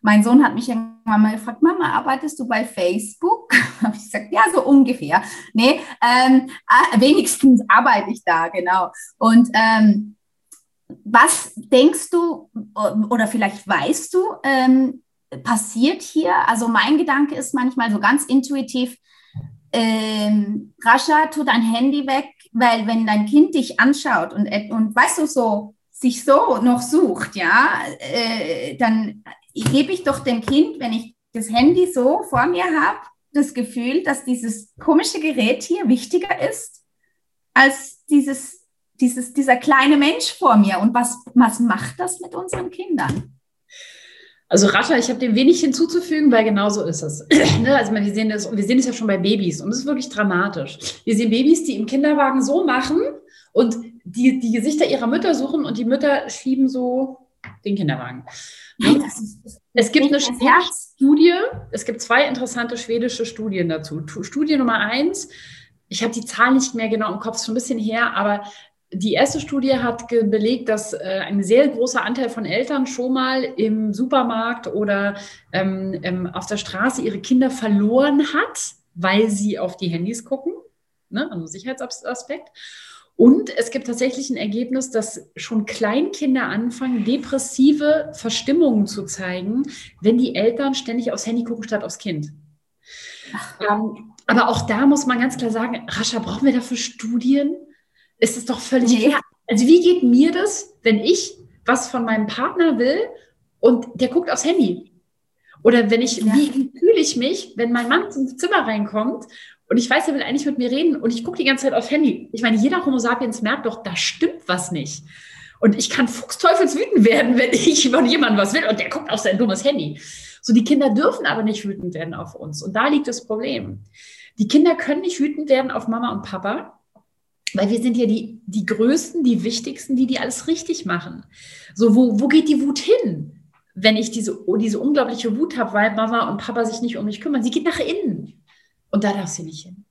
B: Mein Sohn hat mich irgendwann mal gefragt, Mama, arbeitest du bei Facebook? habe ich gesagt, ja, so ungefähr. Nee, ähm, äh, wenigstens arbeite ich da, genau. Und ähm, was denkst du oder vielleicht weißt du, ähm, passiert hier? Also mein Gedanke ist manchmal so ganz intuitiv, ähm, Rascha, tu dein Handy weg, weil wenn dein Kind dich anschaut und, und weißt du, so sich so noch sucht, ja, äh, dann gebe ich doch dem Kind, wenn ich das Handy so vor mir habe, das Gefühl, dass dieses komische Gerät hier wichtiger ist als dieses, dieses, dieser kleine Mensch vor mir. Und was, was macht das mit unseren Kindern?
C: Also Ratter, ich habe dem wenig hinzuzufügen, weil genau so ist es. Ne, also wir sehen das, wir sehen das ja schon bei Babys und es ist wirklich dramatisch. Wir sehen Babys, die im Kinderwagen so machen und die die Gesichter ihrer Mütter suchen und die Mütter schieben so den Kinderwagen. Es gibt eine Studie, es gibt zwei interessante schwedische Studien dazu. Studie Nummer eins, ich habe die Zahl nicht mehr genau im Kopf, schon ein bisschen her, aber die erste Studie hat belegt, dass äh, ein sehr großer Anteil von Eltern schon mal im Supermarkt oder ähm, ähm, auf der Straße ihre Kinder verloren hat, weil sie auf die Handys gucken, ne? also Sicherheitsaspekt. Und es gibt tatsächlich ein Ergebnis, dass schon Kleinkinder anfangen, depressive Verstimmungen zu zeigen, wenn die Eltern ständig aufs Handy gucken statt aufs Kind. Ähm, aber auch da muss man ganz klar sagen, Rascha, brauchen wir dafür Studien? Ist es doch völlig klar. Also wie geht mir das, wenn ich was von meinem Partner will und der guckt aufs Handy? Oder wenn ich, ja. wie fühle ich mich, wenn mein Mann zum Zimmer reinkommt und ich weiß, er will eigentlich mit mir reden und ich gucke die ganze Zeit auf Handy. Ich meine, jeder Homo sapiens merkt doch, da stimmt was nicht. Und ich kann fuchsteufelswütend werden, wenn ich von jemandem was will und der guckt auf sein dummes Handy. So, die Kinder dürfen aber nicht wütend werden auf uns. Und da liegt das Problem. Die Kinder können nicht wütend werden auf Mama und Papa, weil wir sind ja die, die Größten, die Wichtigsten, die die alles richtig machen. So, wo, wo geht die Wut hin? Wenn ich diese, diese unglaubliche Wut habe, weil Mama und Papa sich nicht um mich kümmern. Sie geht nach innen. Und da darf sie nicht hin.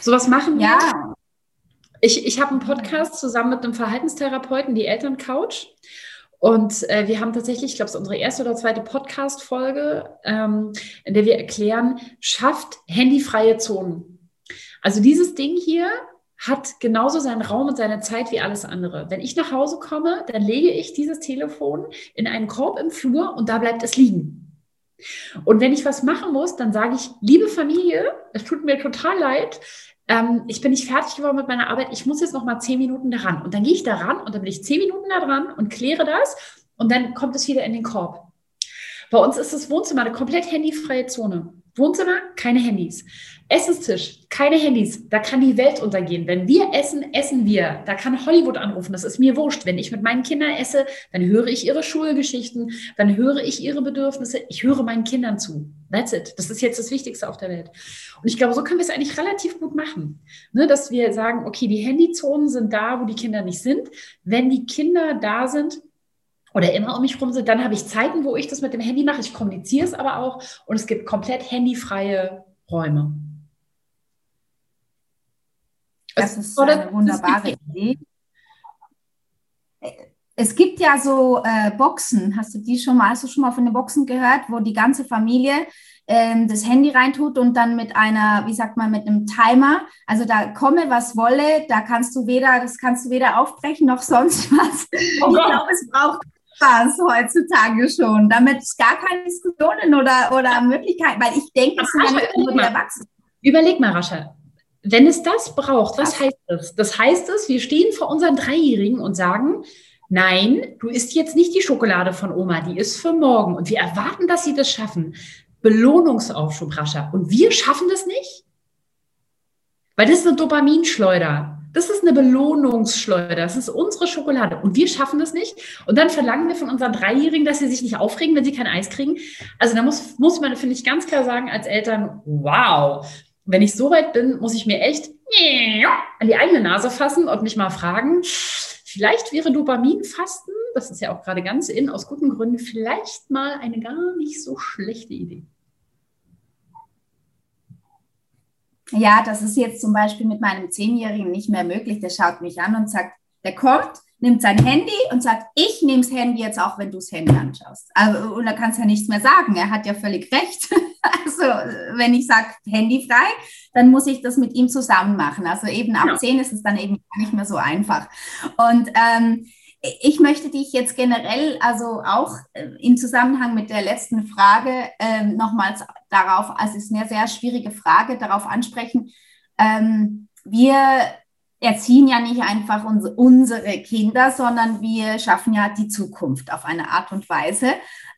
C: So was machen wir. Ja. Ich, ich habe einen Podcast zusammen mit einem Verhaltenstherapeuten, die Elterncouch. Und äh, wir haben tatsächlich, ich glaube, es ist unsere erste oder zweite Podcast-Folge, ähm, in der wir erklären, schafft handyfreie Zonen. Also dieses Ding hier hat genauso seinen Raum und seine Zeit wie alles andere. Wenn ich nach Hause komme, dann lege ich dieses Telefon in einen Korb im Flur und da bleibt es liegen. Und wenn ich was machen muss, dann sage ich, liebe Familie, es tut mir total leid, ähm, ich bin nicht fertig geworden mit meiner Arbeit, ich muss jetzt noch mal zehn Minuten daran. Und dann gehe ich daran und dann bin ich zehn Minuten da dran und kläre das und dann kommt es wieder in den Korb. Bei uns ist das Wohnzimmer eine komplett handyfreie Zone. Wohnzimmer, keine Handys. Essenstisch, keine Handys. Da kann die Welt untergehen. Wenn wir essen, essen wir. Da kann Hollywood anrufen. Das ist mir wurscht. Wenn ich mit meinen Kindern esse, dann höre ich ihre Schulgeschichten, dann höre ich ihre Bedürfnisse. Ich höre meinen Kindern zu. That's it. Das ist jetzt das Wichtigste auf der Welt. Und ich glaube, so können wir es eigentlich relativ gut machen. Ne, dass wir sagen, okay, die Handyzonen sind da, wo die Kinder nicht sind. Wenn die Kinder da sind, oder immer um mich rum sind, dann habe ich Zeiten, wo ich das mit dem Handy mache. Ich kommuniziere es aber auch und es gibt komplett handyfreie Räume.
B: Das ist eine wunderbare Idee. Es gibt ja so äh, Boxen, hast du die schon mal, hast du schon mal von den Boxen gehört, wo die ganze Familie ähm, das Handy reintut und dann mit einer, wie sagt man, mit einem Timer, also da komme was wolle, da kannst du weder, das kannst du weder aufbrechen noch sonst was. Oh ich glaube, es braucht Spaß heutzutage schon, damit es gar keine Diskussionen oder, oder Möglichkeiten, weil ich denke, es sind ja nur die Erwachsenen.
C: Überleg mal, Rascha, wenn es das braucht, was heißt das? Das heißt es, wir stehen vor unseren Dreijährigen und sagen, nein, du isst jetzt nicht die Schokolade von Oma, die ist für morgen. Und wir erwarten, dass sie das schaffen. Belohnungsaufschub, Rascha. Und wir schaffen das nicht? Weil das ist eine Dopaminschleuder. Das ist eine Belohnungsschleuder. Das ist unsere Schokolade. Und wir schaffen das nicht. Und dann verlangen wir von unseren Dreijährigen, dass sie sich nicht aufregen, wenn sie kein Eis kriegen. Also da muss, muss man, finde ich, ganz klar sagen als Eltern, wow, wenn ich so weit bin, muss ich mir echt an die eigene Nase fassen und mich mal fragen, vielleicht wäre Dopaminfasten das ist ja auch gerade ganz in, aus guten Gründen, vielleicht mal eine gar nicht so schlechte Idee.
B: Ja, das ist jetzt zum Beispiel mit meinem Zehnjährigen nicht mehr möglich. Der schaut mich an und sagt, der kommt, nimmt sein Handy und sagt, ich nehme das Handy jetzt auch, wenn du das Handy anschaust. Also, und da kannst du ja nichts mehr sagen. Er hat ja völlig recht. Also wenn ich sage Handy frei, dann muss ich das mit ihm zusammen machen. Also eben ab ja. 10 ist es dann eben nicht mehr so einfach. Und ähm, ich möchte dich jetzt generell, also auch äh, im Zusammenhang mit der letzten Frage, ähm, nochmals darauf, also es ist eine sehr schwierige Frage, darauf ansprechen. Ähm, wir erziehen ja nicht einfach unsere Kinder, sondern wir schaffen ja die Zukunft auf eine Art und Weise.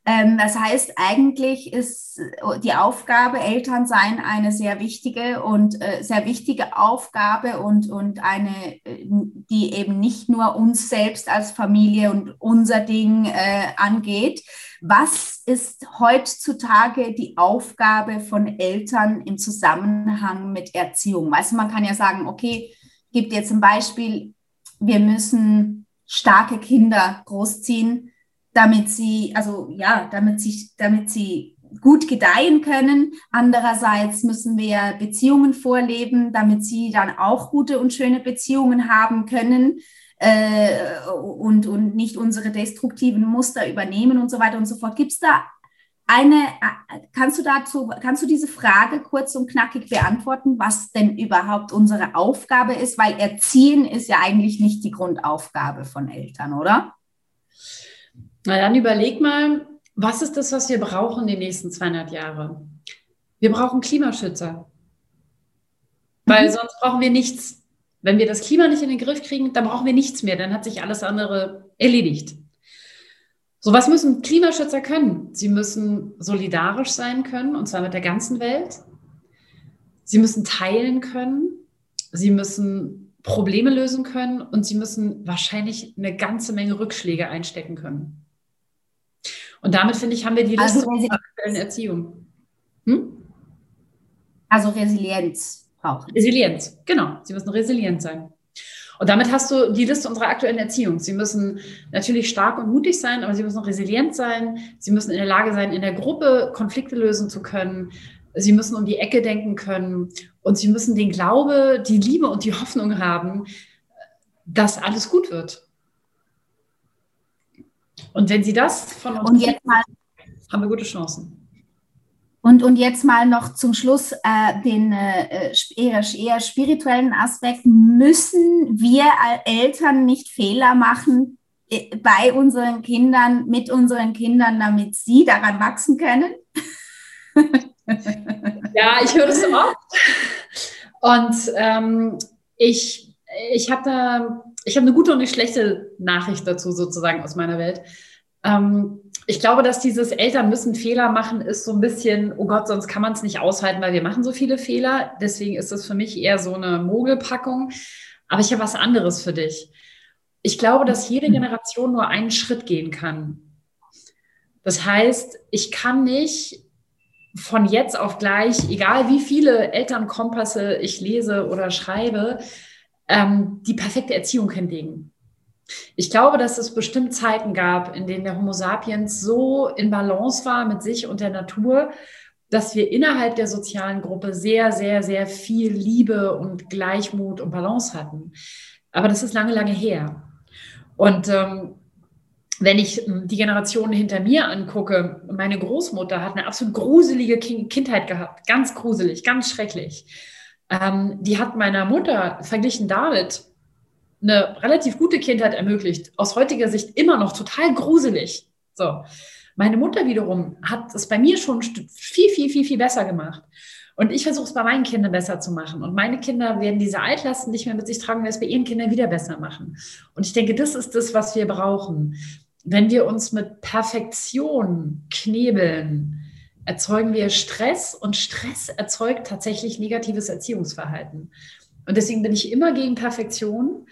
B: Ähm, das heißt, eigentlich ist die Aufgabe Eltern sein eine sehr wichtige und äh, sehr wichtige Aufgabe und, und eine, äh, die eben nicht nur uns selbst als Familie und unser Ding äh, angeht. Was ist heutzutage die Aufgabe von Eltern im Zusammenhang mit Erziehung? Weißt du, man kann ja sagen, okay, gibt jetzt ein Beispiel, wir müssen starke Kinder großziehen damit sie, also ja, damit sie, damit sie gut gedeihen können. Andererseits müssen wir Beziehungen vorleben, damit sie dann auch gute und schöne Beziehungen haben können äh, und, und nicht unsere destruktiven Muster übernehmen und so weiter und so fort. Gibt es da eine, kannst du dazu, kannst du diese Frage kurz und knackig beantworten, was denn überhaupt unsere Aufgabe ist? Weil Erziehen ist ja eigentlich nicht die Grundaufgabe von Eltern, oder?
C: Na dann überleg mal, was ist das, was wir brauchen die nächsten 200 Jahre? Wir brauchen Klimaschützer. Weil mhm. sonst brauchen wir nichts. Wenn wir das Klima nicht in den Griff kriegen, dann brauchen wir nichts mehr. Dann hat sich alles andere erledigt. So, was müssen Klimaschützer können? Sie müssen solidarisch sein können, und zwar mit der ganzen Welt. Sie müssen teilen können. Sie müssen Probleme lösen können und sie müssen wahrscheinlich eine ganze Menge Rückschläge einstecken können. Und damit, finde ich, haben wir die Liste also unserer aktuellen Erziehung. Hm?
B: Also Resilienz brauchen.
C: Resilienz, genau. Sie müssen resilient sein. Und damit hast du die Liste unserer aktuellen Erziehung. Sie müssen natürlich stark und mutig sein, aber sie müssen auch resilient sein. Sie müssen in der Lage sein, in der Gruppe Konflikte lösen zu können. Sie müssen um die Ecke denken können. Und sie müssen den Glaube, die Liebe und die Hoffnung haben, dass alles gut wird. Und wenn Sie das von uns
B: und jetzt mal,
C: haben wir gute Chancen.
B: Und, und jetzt mal noch zum Schluss äh, den äh, eher, eher spirituellen Aspekt. Müssen wir als Eltern nicht Fehler machen äh, bei unseren Kindern, mit unseren Kindern, damit sie daran wachsen können?
C: ja, ich höre das oft. Und ähm, ich, ich habe ich habe eine gute und eine schlechte Nachricht dazu sozusagen aus meiner Welt. Ähm, ich glaube, dass dieses Eltern müssen Fehler machen ist so ein bisschen, oh Gott, sonst kann man es nicht aushalten, weil wir machen so viele Fehler. Deswegen ist das für mich eher so eine Mogelpackung. Aber ich habe was anderes für dich. Ich glaube, dass jede Generation nur einen Schritt gehen kann. Das heißt, ich kann nicht von jetzt auf gleich, egal wie viele Elternkompasse ich lese oder schreibe, ähm, die perfekte Erziehung hinlegen. Ich glaube, dass es bestimmt Zeiten gab, in denen der Homo sapiens so in Balance war mit sich und der Natur, dass wir innerhalb der sozialen Gruppe sehr, sehr, sehr viel Liebe und Gleichmut und Balance hatten. Aber das ist lange, lange her. Und ähm, wenn ich die Generationen hinter mir angucke, meine Großmutter hat eine absolut gruselige Kindheit gehabt, ganz gruselig, ganz schrecklich ähm, die hat meiner Mutter verglichen damit eine relativ gute Kindheit ermöglicht. Aus heutiger Sicht immer noch total gruselig. So. Meine Mutter wiederum hat es bei mir schon viel, viel, viel, viel besser gemacht. Und ich versuche es bei meinen Kindern besser zu machen. Und meine Kinder werden diese Altlasten nicht mehr mit sich tragen, weil es bei ihren Kindern wieder besser machen. Und ich denke, das ist das, was wir brauchen. Wenn wir uns mit Perfektion knebeln, erzeugen wir Stress und Stress erzeugt tatsächlich negatives Erziehungsverhalten. Und deswegen bin ich immer gegen Perfektion.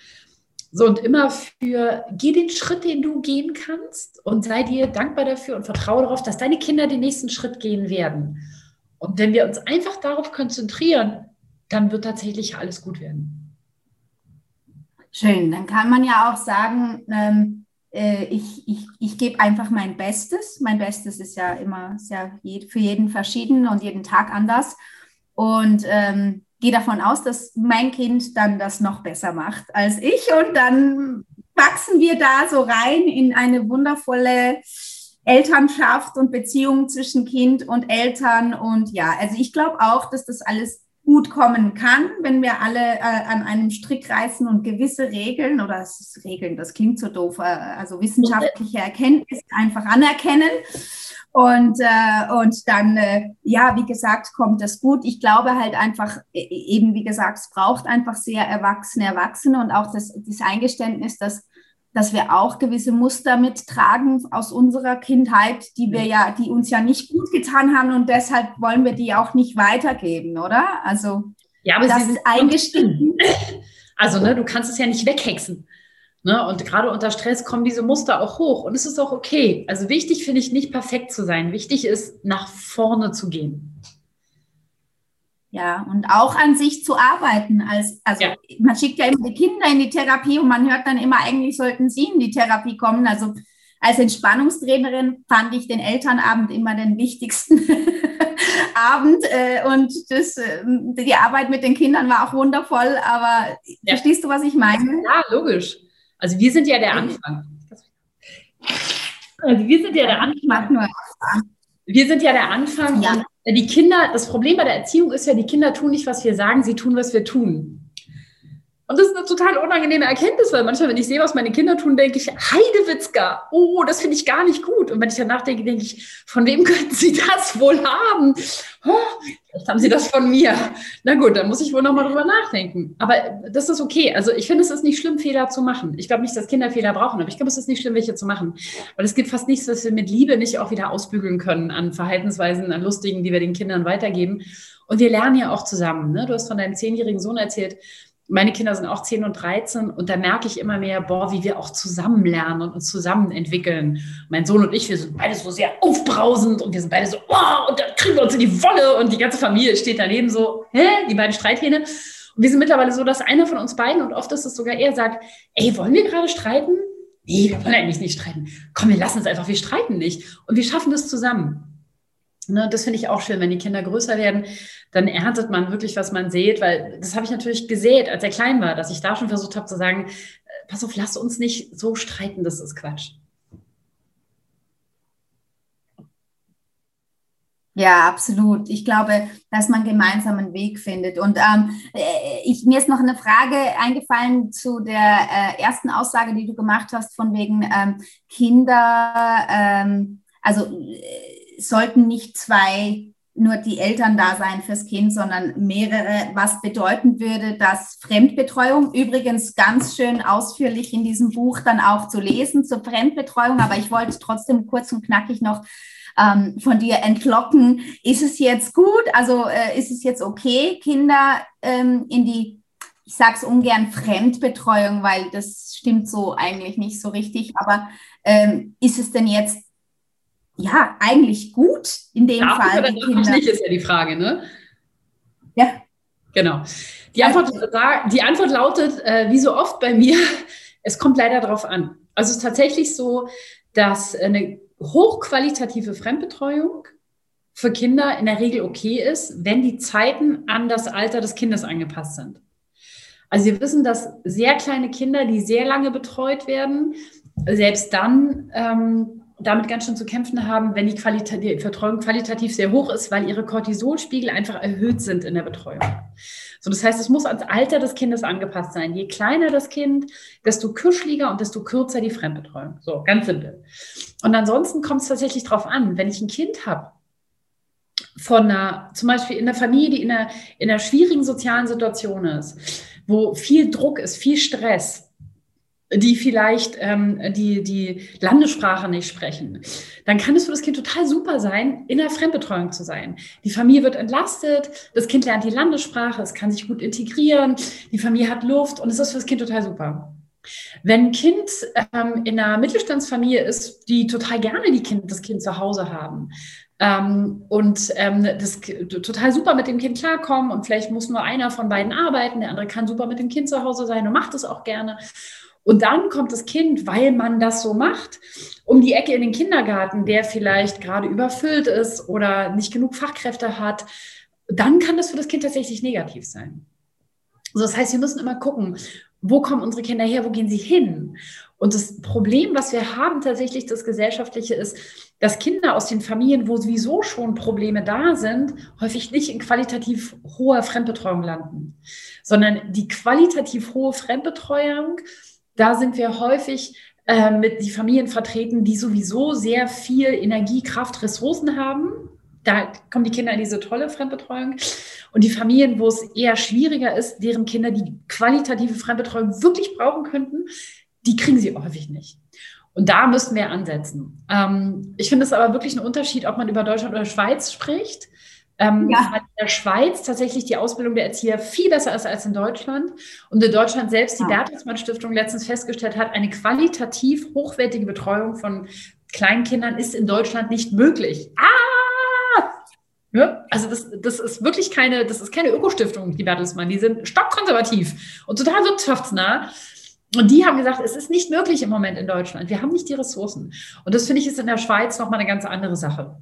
C: So und immer für, geh den Schritt, den du gehen kannst und sei dir dankbar dafür und vertraue darauf, dass deine Kinder den nächsten Schritt gehen werden. Und wenn wir uns einfach darauf konzentrieren, dann wird tatsächlich alles gut werden.
B: Schön, dann kann man ja auch sagen, ähm, äh, ich, ich, ich gebe einfach mein Bestes. Mein Bestes ist ja immer sehr für jeden verschieden und jeden Tag anders. Und ähm, gehe davon aus, dass mein Kind dann das noch besser macht als ich. Und dann wachsen wir da so rein in eine wundervolle Elternschaft und Beziehung zwischen Kind und Eltern. Und ja, also ich glaube auch, dass das alles gut kommen kann, wenn wir alle äh, an einem Strick reißen und gewisse Regeln oder ist Regeln, das klingt so doof, äh, also wissenschaftliche Erkenntnisse einfach anerkennen. Und, äh, und dann, äh, ja, wie gesagt, kommt das gut. Ich glaube halt einfach, e, e, eben wie gesagt, es braucht einfach sehr erwachsene Erwachsene und auch das, das Eingeständnis, dass dass wir auch gewisse Muster mittragen aus unserer Kindheit, die wir ja, die uns ja nicht gut getan haben und deshalb wollen wir die auch nicht weitergeben, oder? Also
C: ja, aber das ist eingestiegen. Also ne, du kannst es ja nicht weghexen. Ne? Und gerade unter Stress kommen diese Muster auch hoch und es ist auch okay. Also wichtig finde ich nicht perfekt zu sein. Wichtig ist nach vorne zu gehen.
B: Ja, und auch an sich zu arbeiten. Als, also ja. man schickt ja immer die Kinder in die Therapie und man hört dann immer, eigentlich sollten sie in die Therapie kommen. Also als Entspannungstrainerin fand ich den Elternabend immer den wichtigsten Abend. Äh, und das, äh, die Arbeit mit den Kindern war auch wundervoll. Aber ja. verstehst du, was ich meine?
C: Ja, logisch. Also wir sind ja der Anfang. Also wir sind ja der Anfang. Wir sind ja der Anfang. Ja. Die Kinder, das Problem bei der Erziehung ist ja, die Kinder tun nicht, was wir sagen, sie tun, was wir tun. Und das ist eine total unangenehme Erkenntnis, weil manchmal, wenn ich sehe, was meine Kinder tun, denke ich, Heidewitzka, oh, das finde ich gar nicht gut. Und wenn ich danach denke, denke ich, von wem könnten sie das wohl haben? Oh, vielleicht haben sie das von mir. Na gut, dann muss ich wohl nochmal drüber nachdenken. Aber das ist okay. Also ich finde, es ist nicht schlimm, Fehler zu machen. Ich glaube nicht, dass Kinder Fehler brauchen, aber ich glaube, es ist nicht schlimm, welche zu machen. Weil es gibt fast nichts, was wir mit Liebe nicht auch wieder ausbügeln können an Verhaltensweisen, an Lustigen, die wir den Kindern weitergeben. Und wir lernen ja auch zusammen. Ne? Du hast von deinem zehnjährigen Sohn erzählt, meine Kinder sind auch 10 und 13 und da merke ich immer mehr, boah, wie wir auch zusammen lernen und uns zusammen entwickeln. Mein Sohn und ich, wir sind beide so sehr aufbrausend und wir sind beide so, oh, und dann kriegen wir uns in die Wolle und die ganze Familie steht daneben so, hä, die beiden Streithähne. Und wir sind mittlerweile so, dass einer von uns beiden, und oft ist es sogar er, sagt, ey, wollen wir gerade streiten? Nee, wir wollen eigentlich nicht streiten. Komm, wir lassen es einfach, wir streiten nicht. Und wir schaffen das zusammen. Ne, das finde ich auch schön, wenn die Kinder größer werden, dann erntet man wirklich, was man sät, weil das habe ich natürlich gesät, als er klein war, dass ich da schon versucht habe zu sagen, äh, pass auf, lass uns nicht so streiten, das ist Quatsch.
B: Ja, absolut. Ich glaube, dass man gemeinsam einen Weg findet. Und ähm, äh, ich, mir ist noch eine Frage eingefallen zu der äh, ersten Aussage, die du gemacht hast, von wegen ähm, Kinder, ähm, also äh, sollten nicht zwei nur die Eltern da sein fürs Kind, sondern mehrere, was bedeuten würde, dass Fremdbetreuung, übrigens ganz schön ausführlich in diesem Buch dann auch zu lesen zur Fremdbetreuung, aber ich wollte trotzdem kurz und knackig noch ähm, von dir entlocken. Ist es jetzt gut? Also äh, ist es jetzt okay, Kinder ähm, in die, ich sage es ungern Fremdbetreuung, weil das stimmt so eigentlich nicht so richtig, aber ähm, ist es denn jetzt ja, eigentlich gut in dem Darf Fall.
C: Die Kinder. nicht, ist ja die Frage, ne?
B: Ja.
C: Genau. Die Antwort, die Antwort lautet, äh, wie so oft bei mir, es kommt leider darauf an. Also es ist tatsächlich so, dass eine hochqualitative Fremdbetreuung für Kinder in der Regel okay ist, wenn die Zeiten an das Alter des Kindes angepasst sind. Also wir wissen, dass sehr kleine Kinder, die sehr lange betreut werden, selbst dann ähm, damit ganz schön zu kämpfen haben, wenn die, Qualita die Betreuung qualitativ sehr hoch ist, weil ihre Cortisolspiegel einfach erhöht sind in der Betreuung. So, das heißt, es muss ans Alter des Kindes angepasst sein. Je kleiner das Kind, desto kuscheliger und desto kürzer die Fremdbetreuung. So, ganz simpel. Und ansonsten kommt es tatsächlich darauf an, wenn ich ein Kind habe, von einer, zum Beispiel in einer Familie, die in einer, in einer schwierigen sozialen Situation ist, wo viel Druck ist, viel Stress, die vielleicht ähm, die, die Landessprache nicht sprechen, dann kann es für das Kind total super sein, in der Fremdbetreuung zu sein. Die Familie wird entlastet, das Kind lernt die Landessprache, es kann sich gut integrieren, die Familie hat Luft und es ist für das Kind total super. Wenn ein Kind ähm, in einer Mittelstandsfamilie ist, die total gerne die kind, das Kind zu Hause haben, ähm, und ähm, das total super mit dem Kind klarkommen und vielleicht muss nur einer von beiden arbeiten, der andere kann super mit dem Kind zu Hause sein und macht es auch gerne Und dann kommt das Kind, weil man das so macht, um die Ecke in den Kindergarten, der vielleicht gerade überfüllt ist oder nicht genug Fachkräfte hat. Dann kann das für das Kind tatsächlich negativ sein. Also das heißt, wir müssen immer gucken, wo kommen unsere Kinder her, wo gehen sie hin? Und das Problem, was wir haben tatsächlich, das Gesellschaftliche ist, dass Kinder aus den Familien, wo sowieso schon Probleme da sind, häufig nicht in qualitativ hoher Fremdbetreuung landen, sondern die qualitativ hohe Fremdbetreuung, da sind wir häufig äh, mit die Familien vertreten, die sowieso sehr viel Energie, Kraft, Ressourcen haben. Da kommen die Kinder in diese tolle Fremdbetreuung. Und die Familien, wo es eher schwieriger ist, deren Kinder die qualitative Fremdbetreuung wirklich brauchen könnten, die kriegen sie häufig nicht. Und da müssten wir ansetzen. Ähm, ich finde es aber wirklich ein Unterschied, ob man über Deutschland oder Schweiz spricht. Ähm, ja. Weil in der Schweiz tatsächlich die Ausbildung der Erzieher viel besser ist als in Deutschland. Und in Deutschland selbst die ja. Bertelsmann Stiftung letztens festgestellt hat, eine qualitativ hochwertige Betreuung von Kleinkindern ist in Deutschland nicht möglich. Ah! Ja, also das, das ist wirklich keine, das ist keine Ökostiftung, die Bertelsmann. Die sind stockkonservativ und total wirtschaftsnah. Und die haben gesagt, es ist nicht möglich im Moment in Deutschland. Wir haben nicht die Ressourcen. Und das finde ich ist in der Schweiz nochmal eine ganz andere Sache.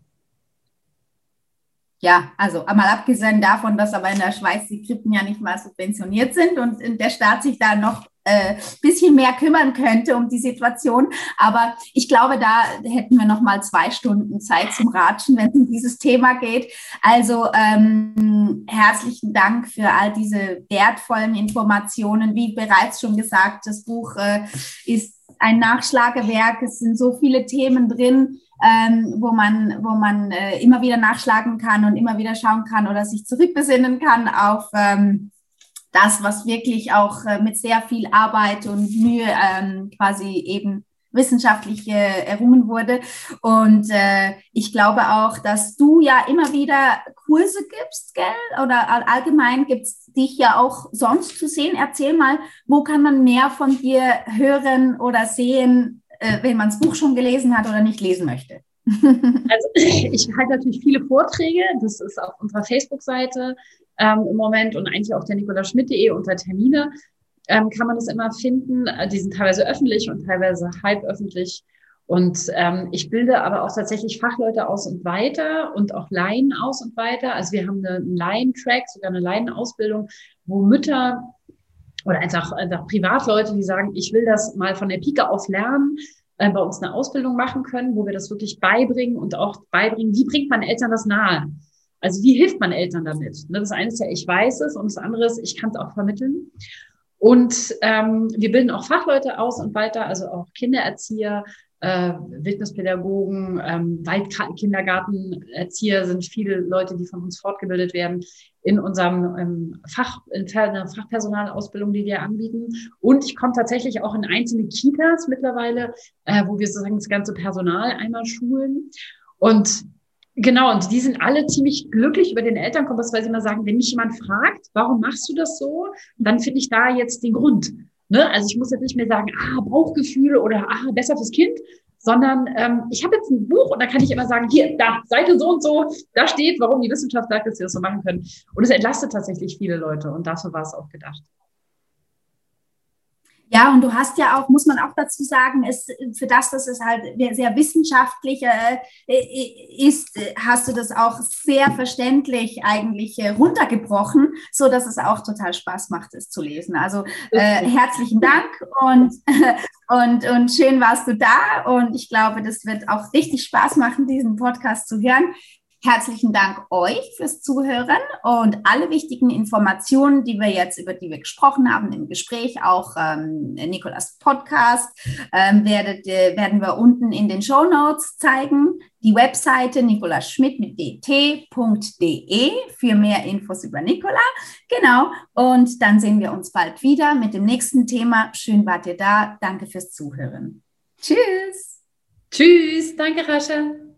B: Ja, also mal abgesehen davon, dass aber in der Schweiz die Krippen ja nicht mal subventioniert sind und der Staat sich da noch äh, bisschen mehr kümmern könnte um die Situation. Aber ich glaube, da hätten wir noch mal zwei Stunden Zeit zum Ratschen, wenn es um dieses Thema geht. Also ähm, herzlichen Dank für all diese wertvollen Informationen. Wie bereits schon gesagt, das Buch äh, ist ein Nachschlagewerk. Es sind so viele Themen drin. Ähm, wo man, wo man äh, immer wieder nachschlagen kann und immer wieder schauen kann oder sich zurückbesinnen kann auf ähm, das, was wirklich auch äh, mit sehr viel Arbeit und Mühe ähm, quasi eben wissenschaftlich äh, errungen wurde. Und äh, ich glaube auch, dass du ja immer wieder Kurse gibst, gell? Oder allgemein gibt es dich ja auch sonst zu sehen. Erzähl mal, wo kann man mehr von dir hören oder sehen, äh, wenn man das Buch schon gelesen hat oder nicht lesen möchte?
C: Also ich halte natürlich viele Vorträge. Das ist auf unserer Facebook-Seite ähm, im Moment und eigentlich auch der nikolaschmidt.de unter Termine ähm, kann man das immer finden. Äh, die sind teilweise öffentlich und teilweise halb öffentlich. Und ähm, ich bilde aber auch tatsächlich Fachleute aus und weiter und auch Laien aus und weiter. Also wir haben einen Laien-Track, sogar eine Laienausbildung, wo Mütter oder einfach, einfach Privatleute, die sagen, ich will das mal von der Pike auf lernen, äh, bei uns eine Ausbildung machen können, wo wir das wirklich beibringen und auch beibringen, wie bringt man Eltern das nahe? Also wie hilft man Eltern damit? Ne, das eine ist ja, ich weiß es und das andere ist, ich kann es auch vermitteln. Und ähm, wir bilden auch Fachleute aus und weiter, also auch Kindererzieher, äh, Wildnispädagogen, ähm, Waldkindergartenerzieher sind viele Leute, die von uns fortgebildet werden in unserem ähm, Fach, in der Fachpersonalausbildung, die wir anbieten. Und ich komme tatsächlich auch in einzelne Kitas mittlerweile, äh, wo wir sozusagen das ganze Personal einmal schulen. Und Genau, und die sind alle ziemlich glücklich über den Elternkompass, weil sie immer sagen, wenn mich jemand fragt, warum machst du das so, dann finde ich da jetzt den Grund. Ne? Also ich muss jetzt nicht mehr sagen, ah, Bauchgefühle oder ah, besser fürs Kind, sondern ähm, ich habe jetzt ein Buch und da kann ich immer sagen, hier, da, Seite so und so, da steht, warum die Wissenschaft sagt, dass sie das so machen können. Und es entlastet tatsächlich viele Leute und dafür war es auch gedacht.
B: Ja, und du hast ja auch, muss man auch dazu sagen, ist, für das, dass es halt sehr wissenschaftlich äh, ist, hast du das auch sehr verständlich eigentlich äh, runtergebrochen, so dass es auch total Spaß macht, es zu lesen. Also äh, herzlichen Dank und, und, und schön warst du da. Und ich glaube, das wird auch richtig Spaß machen, diesen Podcast zu hören. Herzlichen Dank euch fürs Zuhören und alle wichtigen Informationen, die wir jetzt, über die wir gesprochen haben im Gespräch, auch ähm, Nikolas Podcast, ähm, werdet, äh, werden wir unten in den Show Notes zeigen. Die Webseite nikolaschmidt mit dt.de für mehr Infos über Nikola. Genau. Und dann sehen wir uns bald wieder mit dem nächsten Thema. Schön wart ihr da. Danke fürs Zuhören. Tschüss.
C: Tschüss. Danke, Rascha.